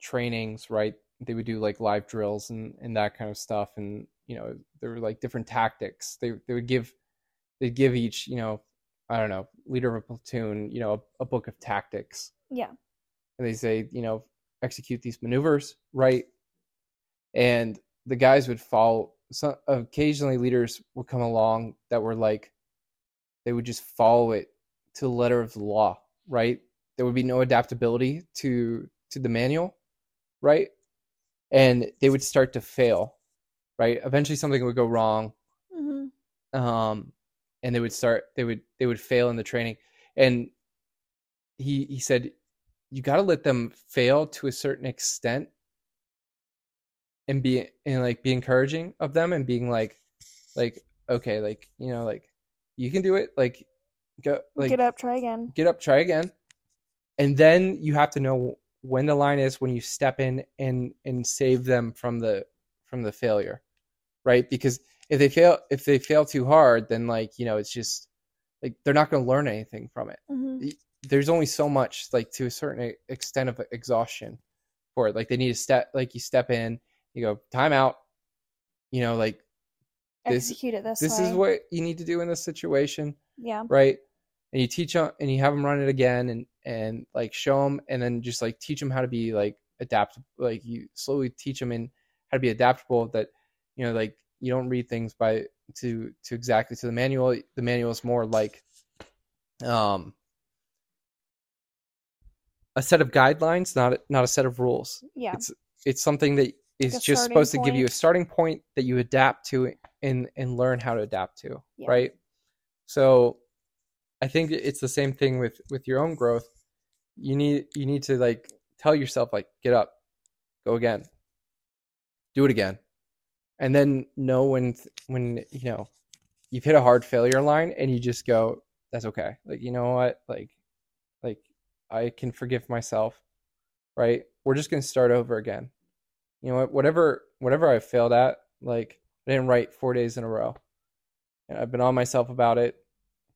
trainings right? They would do like live drills and and that kind of stuff and you know there were like different tactics. They they would give they'd give each you know i don't know leader of a platoon you know a, a book of tactics. Yeah. and they say you know execute these maneuvers right? And the guys would follow so occasionally leaders would come along that were like they would just follow it to the letter of the law right? There would be no adaptability to to the manual right? And they would start to fail right? Eventually something would go wrong. Hmm um and they would start they would they would fail in the training and he he said you got to let them fail to a certain extent and be and like be encouraging of them and being like like okay like you know like you can do it like go like Get up, try again. get up, try again. And then you have to know when the line is when you step in and and save them from the from the failure. Right? Because if they fail if they fail too hard, then like, you know, it's just like they're not going to learn anything from it. hmm There's only so much like to a certain extent of exhaustion for it. Like they need to step like you step in, you go time out. You know, like This- Execute it this, this way. is what you need to do in this situation Yeah. right? And you teach them, and you have them run it again, and and like show them, and then just like teach them how to be like adaptable. Like you slowly teach them in how to be adaptable. That you know, like you don't read things by to to exactly to the manual. The manual is more like um a set of guidelines, not not a set of rules. Yeah. It's it's something that is Like just supposed to give you a starting point that you adapt to and and learn how to adapt to, Yeah. right? So I think it's the same thing with with your own growth. You need you need to like tell yourself like get up, go again. Do it again. And then know when when you know you've hit a hard failure line and you just go that's okay. Like you know what? Like like i can forgive myself right? We're just going to start over again. You know what? Whatever whatever i failed at like i didn't write four days in a row. And i've been on myself about it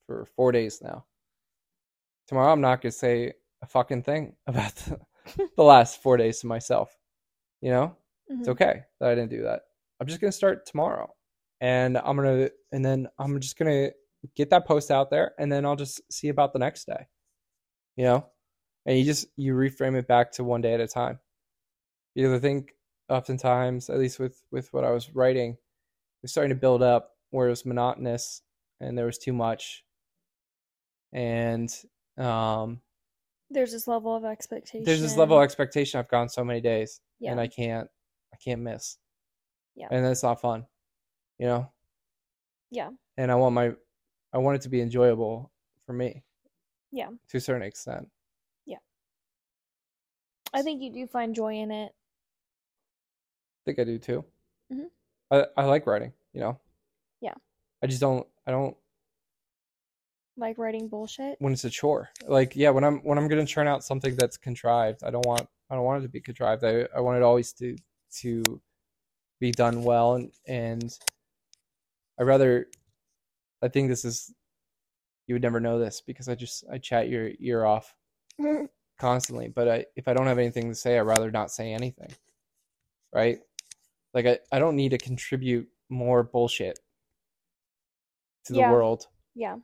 for four days now. Tomorrow i'm not going to say a fucking thing <laughs> about the, <laughs> the last four days to myself you know? Mhm. it's okay that I didn't do that. I'm just gonna start tomorrow, and I'm gonna and then I'm just gonna get that post out there, and then I'll just see about the next day. You know, and you just you reframe it back to one day at a time. Because I think oftentimes, at least with with what I was writing, it was starting to build up where it was monotonous and there was too much, and um, There's this level of expectation. there's this level of expectation. I've gone so many days, yeah. and I can't I can't miss. Yeah. And that's not fun. You know? Yeah. And I want my I want it to be enjoyable for me yeah. to a certain extent. Yeah. I think you do find joy in it. I think I do too. Mhm. I, I like writing, you know? Yeah. I just don't I don't Like writing bullshit. when it's a chore. Like yeah, when I'm when I'm gonna churn out something that's contrived, I don't want I don't want it to be contrived. I, I want it always to to be done well and and I rather I think this is you would never know this because I just I chat your ear off mm-hmm. constantly. But I, if I don't have anything to say, I'd rather not say anything. Right? Like I, I don't need to contribute more bullshit to the Yeah. world. yeah.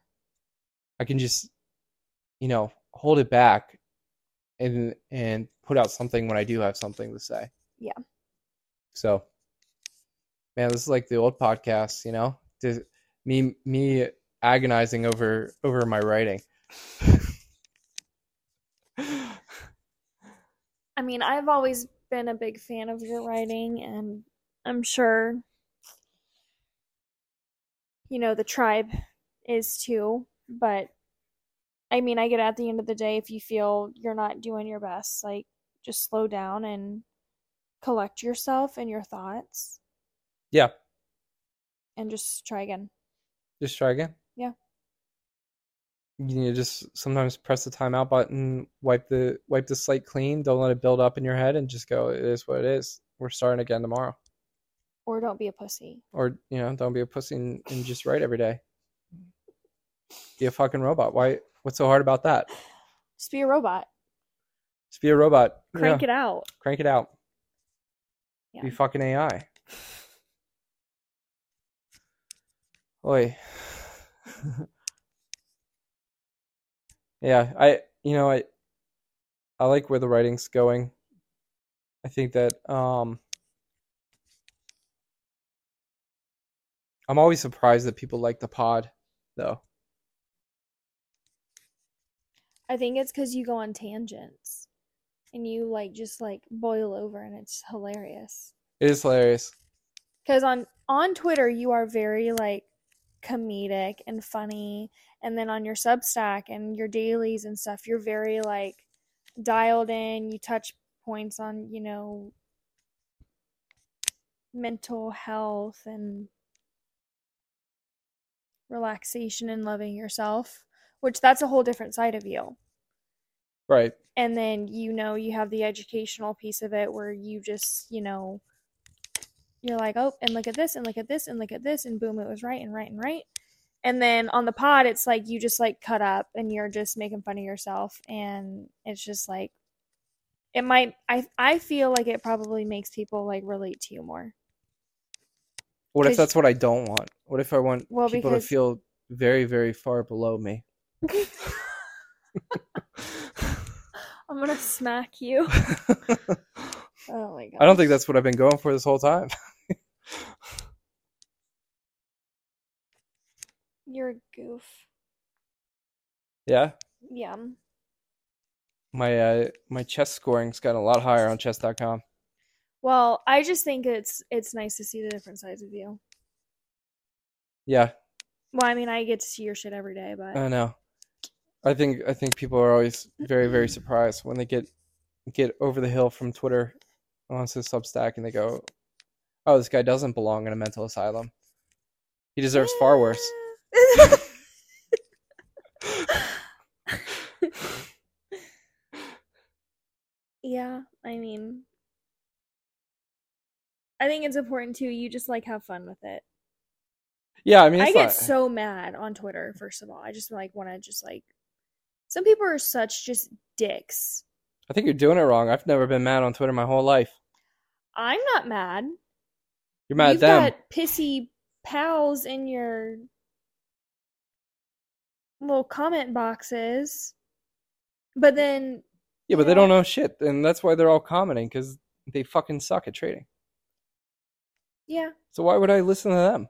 I can just, you know, hold it back and and put out something when I do have something to say. Yeah. So, man, this is like the old podcast, you know, me me agonizing over over my writing. I mean, I've always been a big fan of your writing, and I'm sure, you know, the tribe is too. But I mean, I get at the end of the day, if you feel you're not doing your best, like just slow down and collect yourself and your thoughts yeah, and just try again. just try again. Yeah. You need to just sometimes press the timeout button, wipe the wipe the slate clean, don't let it build up in your head and just go, it is what it is. We're starting again tomorrow. Or don't be a pussy. Or, you know, don't be a pussy and, and just write every day. Be a fucking robot. Why what's so hard about that? Just be a robot. Just be a robot. Crank yeah, it out. Crank it out. Yeah. Be fucking AI. Oi. yeah, I you know, I I like where the writing's going. I think that um I'm always surprised that people like the pod though. I think it's because you go on tangents and you like just like boil over and it's hilarious. It is hilarious. Because on on Twitter you are very like comedic and funny, and then on your Substack and your dailies and stuff you're very like dialed in. You touch points on you know mental health and relaxation and loving yourself, which that's a whole different side of you. Right. and then you know you have the educational piece of it where you just you know you're like oh and look at this and look at this and look at this and boom it was right and right and right and then on the pod it's like you just like cut up and you're just making fun of yourself and it's just like it might i i feel like it probably makes people like relate to you more What if that's what I don't want? What if I want Well, people to feel very, very far below me? <laughs> i'm gonna smack you <laughs> oh my god I don't think that's what I've been going for this whole time. <laughs> you're a goof Yeah. yeah My uh my chess scoring's gotten a lot higher on chess.com. Well, I just think it's it's nice to see the different sides of you. Yeah, Well, I mean, I get to see your shit every day, but I know. I think I think people are always very, very surprised when they get get over the hill from Twitter onto Substack and they go, oh, this guy doesn't belong in a mental asylum. He deserves far worse. <laughs> yeah, I mean, I think it's important too. You just like have fun with it. Yeah, I mean, I get so mad on Twitter. First of all, I just like want to just like. Some people are such just dicks. I think you're doing it wrong. I've never been mad on Twitter my whole life. I'm not mad. You're mad You've at them. got pissy pals in your little comment boxes, but then Yeah, but they don't know shit, and that's why they're all commenting because they fucking suck at trading. yeah. So why would I listen to them?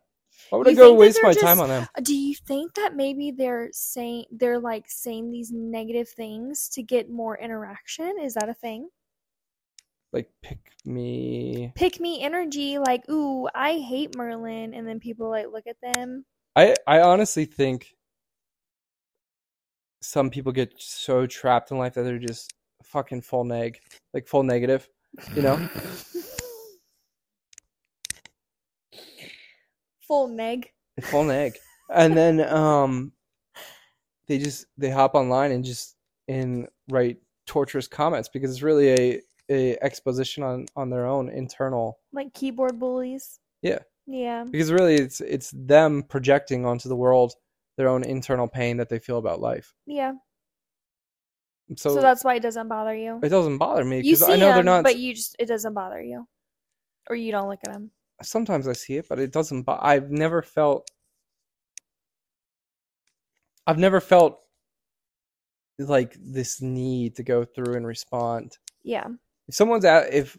Why would You I go waste my just- time on them? Do you think that maybe they're saying they're like saying these negative things to get more interaction? Is that a thing? Like, pick me. Pick me energy, like, ooh, I hate Merlin, and then people like look at them. I I honestly think some people get so trapped in life that they're just fucking full neg, like full negative. You know? <laughs> Full neg. full neg, and then um, they just they hop online and just and write torturous comments because it's really a a exposition on on their own internal Like keyboard bullies. Yeah. Yeah. because really it's it's them projecting onto the world their own internal pain that they feel about life. Yeah. So, So, that's why it doesn't bother you. it doesn't bother me because I know they're not. but you just it doesn't bother you, or you don't look at them. sometimes I see it, but it doesn't. Bo- I've never felt. I've never felt like this need to go through and respond. Yeah. If someone's at if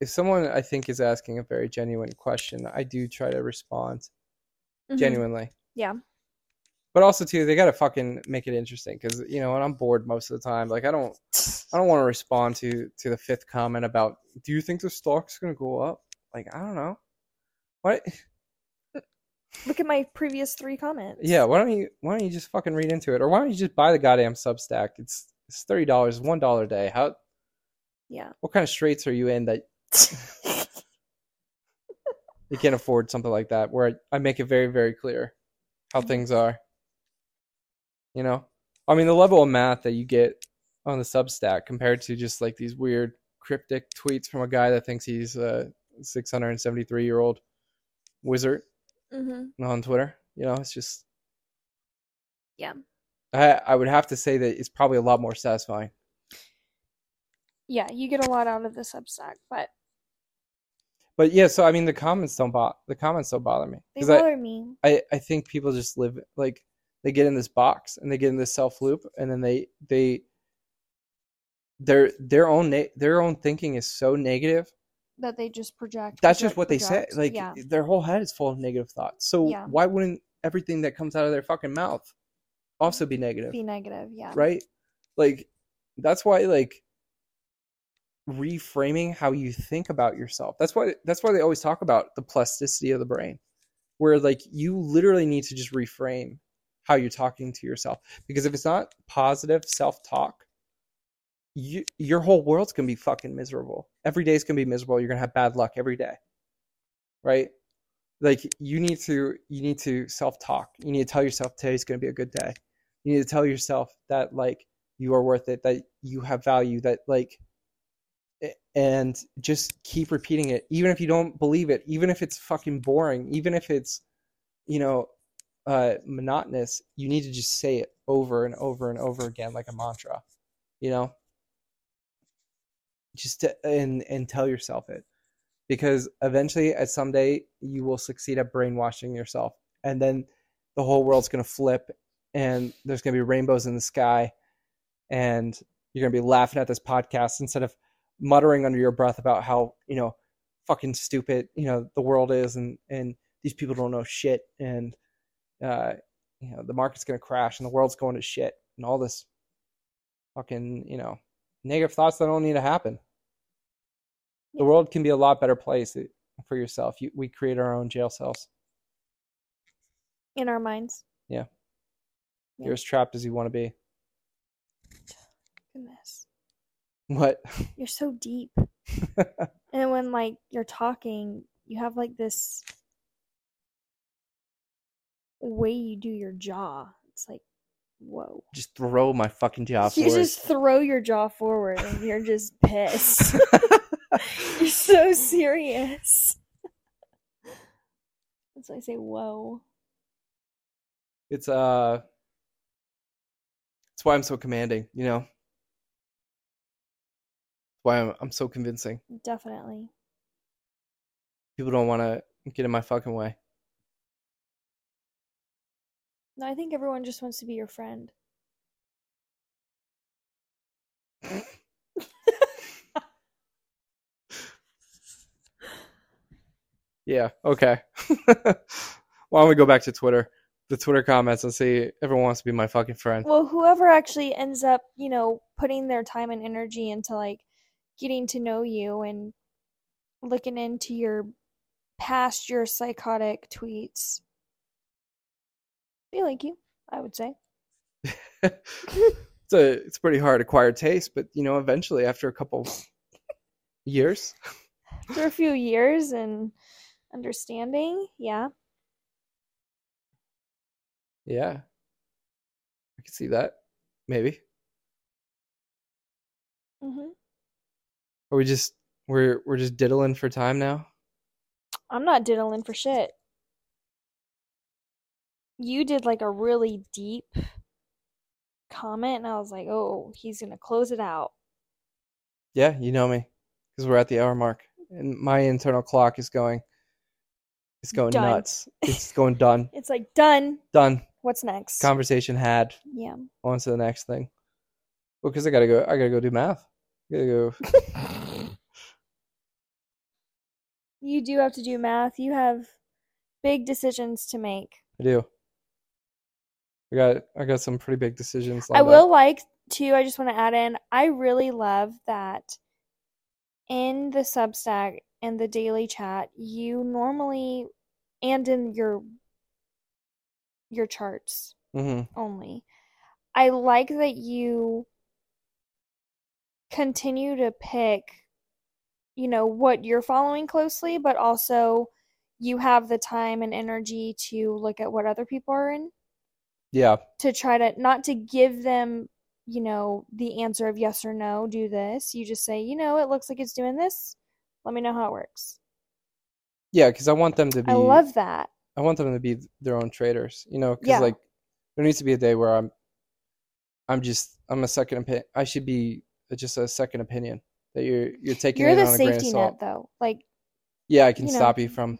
if someone I think is asking a very genuine question, I do try to respond Mhm. genuinely. Yeah. But also too, they gotta fucking make it interesting because you know, when I'm bored most of the time, like I don't, I don't want to respond to to the fifth comment about, do you think the stock's gonna go up? Like I don't know. What? <laughs> Look at my previous three comments. Yeah, why don't you why don't you just fucking read into it, or why don't you just buy the goddamn Substack? It's it's thirty dollars, one dollar a day. How? Yeah. What kind of straits are you in that <laughs> you can't afford something like that? Where I, I make it very very clear how things are. You know, I mean the level of math that you get on the Substack compared to just like these weird cryptic tweets from a guy that thinks he's a six hundred and seventy three year old wizard mm-hmm. on Twitter. You know, it's just Yeah. I I would have to say that it's probably a lot more satisfying. Yeah, you get a lot out of the Substack, but But yeah, so I mean the comments don't bother the comments don't bother me they because I, bother me. I I think people just live like they get in this box and they get in this self loop and then they they their their own na- their own thinking is so negative. That they just project. That's project, just what they say. Like yeah, their whole head is full of negative thoughts. So Yeah. why wouldn't everything that comes out of their fucking mouth also be negative? be negative. Yeah, right? Like that's why like reframing how you think about yourself. That's why that's why they always talk about the plasticity of the brain. Where like you literally need to just reframe how you're talking to yourself because if it's not positive self-talk you, your whole world's gonna be fucking miserable. Every day's gonna be miserable. You're gonna have bad luck every day, right? Like you need to you need to self talk. You need to tell yourself today's gonna be a good day. You need to tell yourself that like you are worth it, that you have value, that like, and just keep repeating it, even if you don't believe it, even if it's fucking boring, even if it's, you know, uh, monotonous. You need to just say it over and over and over again like a mantra, you know just to, and and tell yourself it because eventually at someday you will succeed at brainwashing yourself and then the whole world's going to flip and there's going to be rainbows in the sky and you're going to be laughing at this podcast instead of muttering under your breath about how you know fucking stupid you know the world is and and these people don't know shit and uh you know the market's going to crash and the world's going to shit and all this fucking you know negative thoughts that don't need to happen the world can be a lot better place for yourself. You, we create our own jail cells. in our minds. Yeah. You're as trapped as you want to be. Goodness, What? you're so deep. <laughs> And when like you're talking, you have like this way you do your jaw. It's like, whoa. Just throw my fucking jaw <laughs> You forward. just throw your jaw forward and you're just <laughs> pissed. you're so serious. That's why I say whoa. it's uh it's why I'm so commanding, you know. Why I'm I'm so convincing. Definitely. People don't want to get in my fucking way. No, I think everyone just wants to be your friend. <laughs> Yeah, okay. <laughs> Why don't we go back to Twitter? The Twitter comments and see everyone wants to be my fucking friend. Well, whoever actually ends up, you know, putting their time and energy into like getting to know you and looking into your past your psychotic tweets. They like you, I would say. <laughs> it's a it's a pretty hard acquired taste, but you know, eventually after a couple <laughs> years, after a few years and understanding, yeah. yeah. I can see that. Maybe. hmm Are we just we're we're just diddling for time now? I'm not diddling for shit. You did like a really deep comment, and I was like, oh, he's gonna close it out. Yeah, you know me. Because we're at the hour mark. And my internal clock is going it's going Done. nuts. <laughs> It's going done. It's like, done. Done. What's next? Conversation had. yeah. On to the next thing. Well, because I gotta go I gotta go do math. I gotta go <laughs> You do have to do math. You have big decisions to make. I do. I got I got some pretty big decisions. I lined up. will like to, I just want to add in, I really love that in the Substack and the daily chat, you normally and in your your charts Mhm. only. I like that you continue to pick, you know, what you're following closely, but also you have the time and energy to look at what other people are in Yeah. to try to not to give them, you know, the answer of yes or no, do this. You just say, you know, it looks like it's doing this. Let me know how it works. Yeah, because I want them to be I love that. I want them to be their own traders, you know, because Yeah. like there needs to be a day where I'm, I'm just I'm a second opinion. I should be just a second opinion that you're you're taking You're it the on a grain of safety net though. Like, Yeah, I can you know. stop you from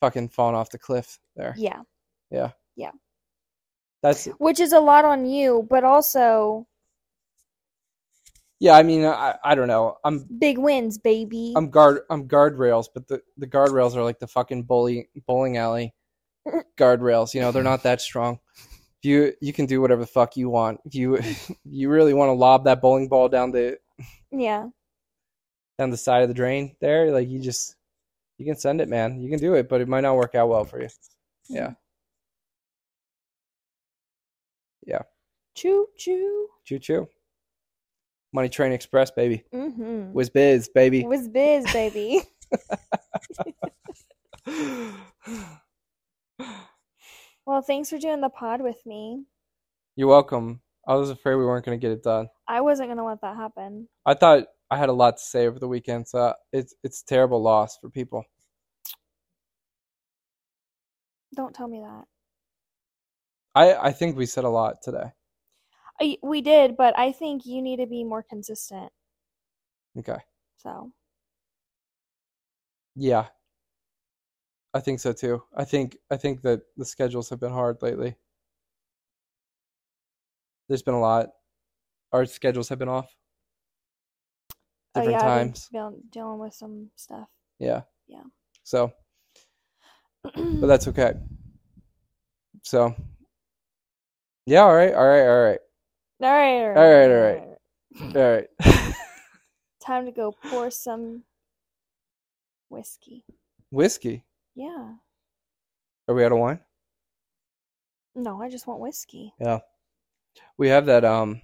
fucking falling off the cliff there. Yeah. Yeah. Yeah. That's Which is a lot on you, but also yeah. I mean, I I don't know. I'm big wins, baby. I'm guard I'm guardrails, but the the guardrails are like the fucking bully bowling alley <laughs> guardrails. You know, they're not that strong. You you can do whatever the fuck you want. If you <laughs> you really want to lob that bowling ball down the yeah. Down the side of the drain there, like you just you can send it, man. You can do it, but it might not work out well for you. Yeah. Yeah. Choo choo. Choo choo. Money Train Express, baby. Mm-hmm. Whiz biz, baby. Whiz biz, baby. <laughs> well, thanks for doing the pod with me. You're welcome. I was afraid we weren't going to get it done. I wasn't gonna let that happen. I thought I had a lot to say over the weekend, so it's it's a terrible loss for people. Don't tell me that. I I think we said a lot today. I, we did, but I think you need to be more consistent. Okay. So, Yeah. I think so too. I think I think that the schedules have been hard lately. There's been a lot. Our schedules have been off. Oh Different yeah, times. been dealing, with some stuff. Yeah. Yeah. So, but that's okay. So, yeah, all right, all right, all right, all right, all All right, all right. right. all right. <laughs> Time to go pour some whiskey. Whiskey. Yeah. Are we out of wine? No, I just want whiskey. Yeah. We have that um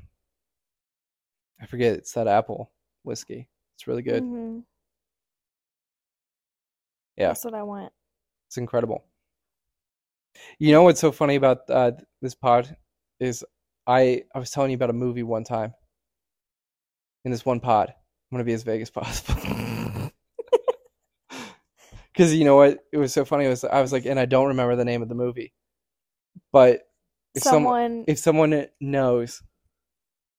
I forget, it's that apple whiskey. It's really good. Mhm. Yeah. That's what I want. It's incredible. You know what's so funny about uh, this pod is I I was telling you about a movie one time. In this one pod, I'm gonna be as vague as possible. <laughs> Because you know what? It was so funny. It was I was like, and I don't remember the name of the movie, but if someone Someone if someone knows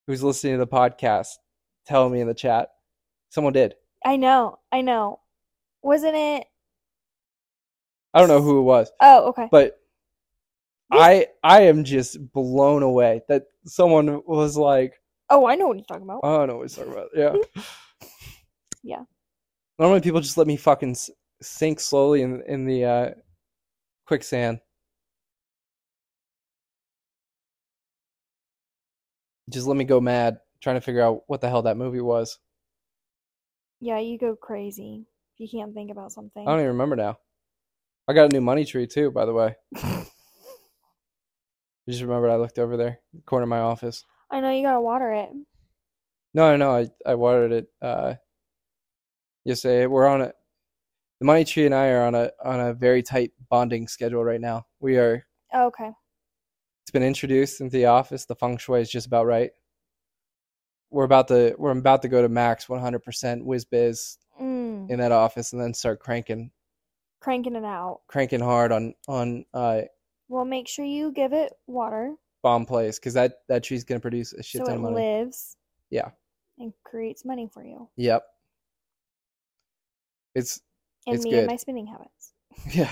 who's listening to the podcast, tell me in the chat. Someone did. I know, I know. Wasn't it I don't know who it was, Oh, okay. but I I am just blown away that someone was like, Oh, I know what you're talking about. I know what he's talking about. Yeah. <laughs> Yeah. Normally people just let me fucking sink slowly in in the uh, quicksand. Just let me go mad trying to figure out what the hell that movie was. Yeah, you go crazy if you can't think about something. I don't even remember now. I got a new money tree too, by the way. <laughs> I just remembered I looked over there, corner of my office. I know you gotta water it. No, no, no. I, I watered it uh yesterday. We're on a the money tree and I are on a on a very tight bonding schedule right now. We are Oh, okay. it's been introduced into the office. The feng shui is just about right. We're about to we're about to go to max 100% whiz biz Mm. in that office and then start cranking Cranking it out. cranking hard on on uh Well, make sure you give it water bomb place because that that tree's gonna produce a shit so ton of money. lives Yeah. and creates money for you Yep. It's and It's me good. and my spending habits. <laughs> yeah.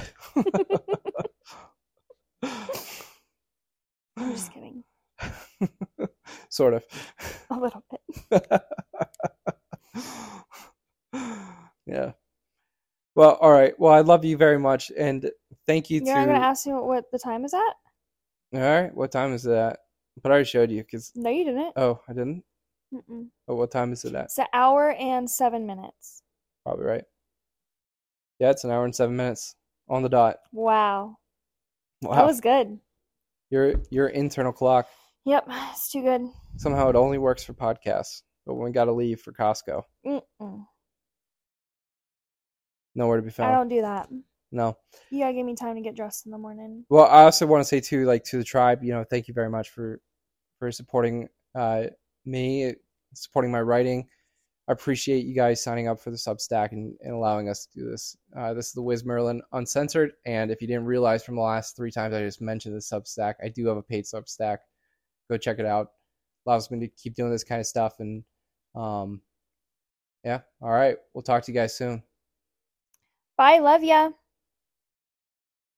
I'm <laughs> <laughs> just kidding. Sort of. A little bit. <laughs> yeah. Well, all right. Well, I love you very much, and thank you You're to. not gonna ask me what, the time is at? All right. What time is it at? But I already showed you because. No, you didn't. Oh, I didn't. Mm-mm. Oh, what time is it at? It's an hour and seven minutes. Probably right. Yeah, it's an hour and seven minutes on the dot. Wow, Wow. that was good. your your internal clock. Yep, it's too good. Somehow it only works for podcasts, but when we got to leave for Costco, Mm-mm. nowhere to be found. I don't do that. No. You gotta give me time to get dressed in the morning. Well, I also want to say too, like to the tribe, you know, thank you very much for for supporting uh, me, supporting my writing. I appreciate you guys signing up for the Substack and, and allowing us to do this. Uh, this is the Wiz Merlin Uncensored, and if you didn't realize from the last three times I just mentioned the Substack, I do have a paid Substack. Go check it out. Allows me to keep doing this kind of stuff, and um, yeah. All right, we'll talk to you guys soon. Bye, love ya.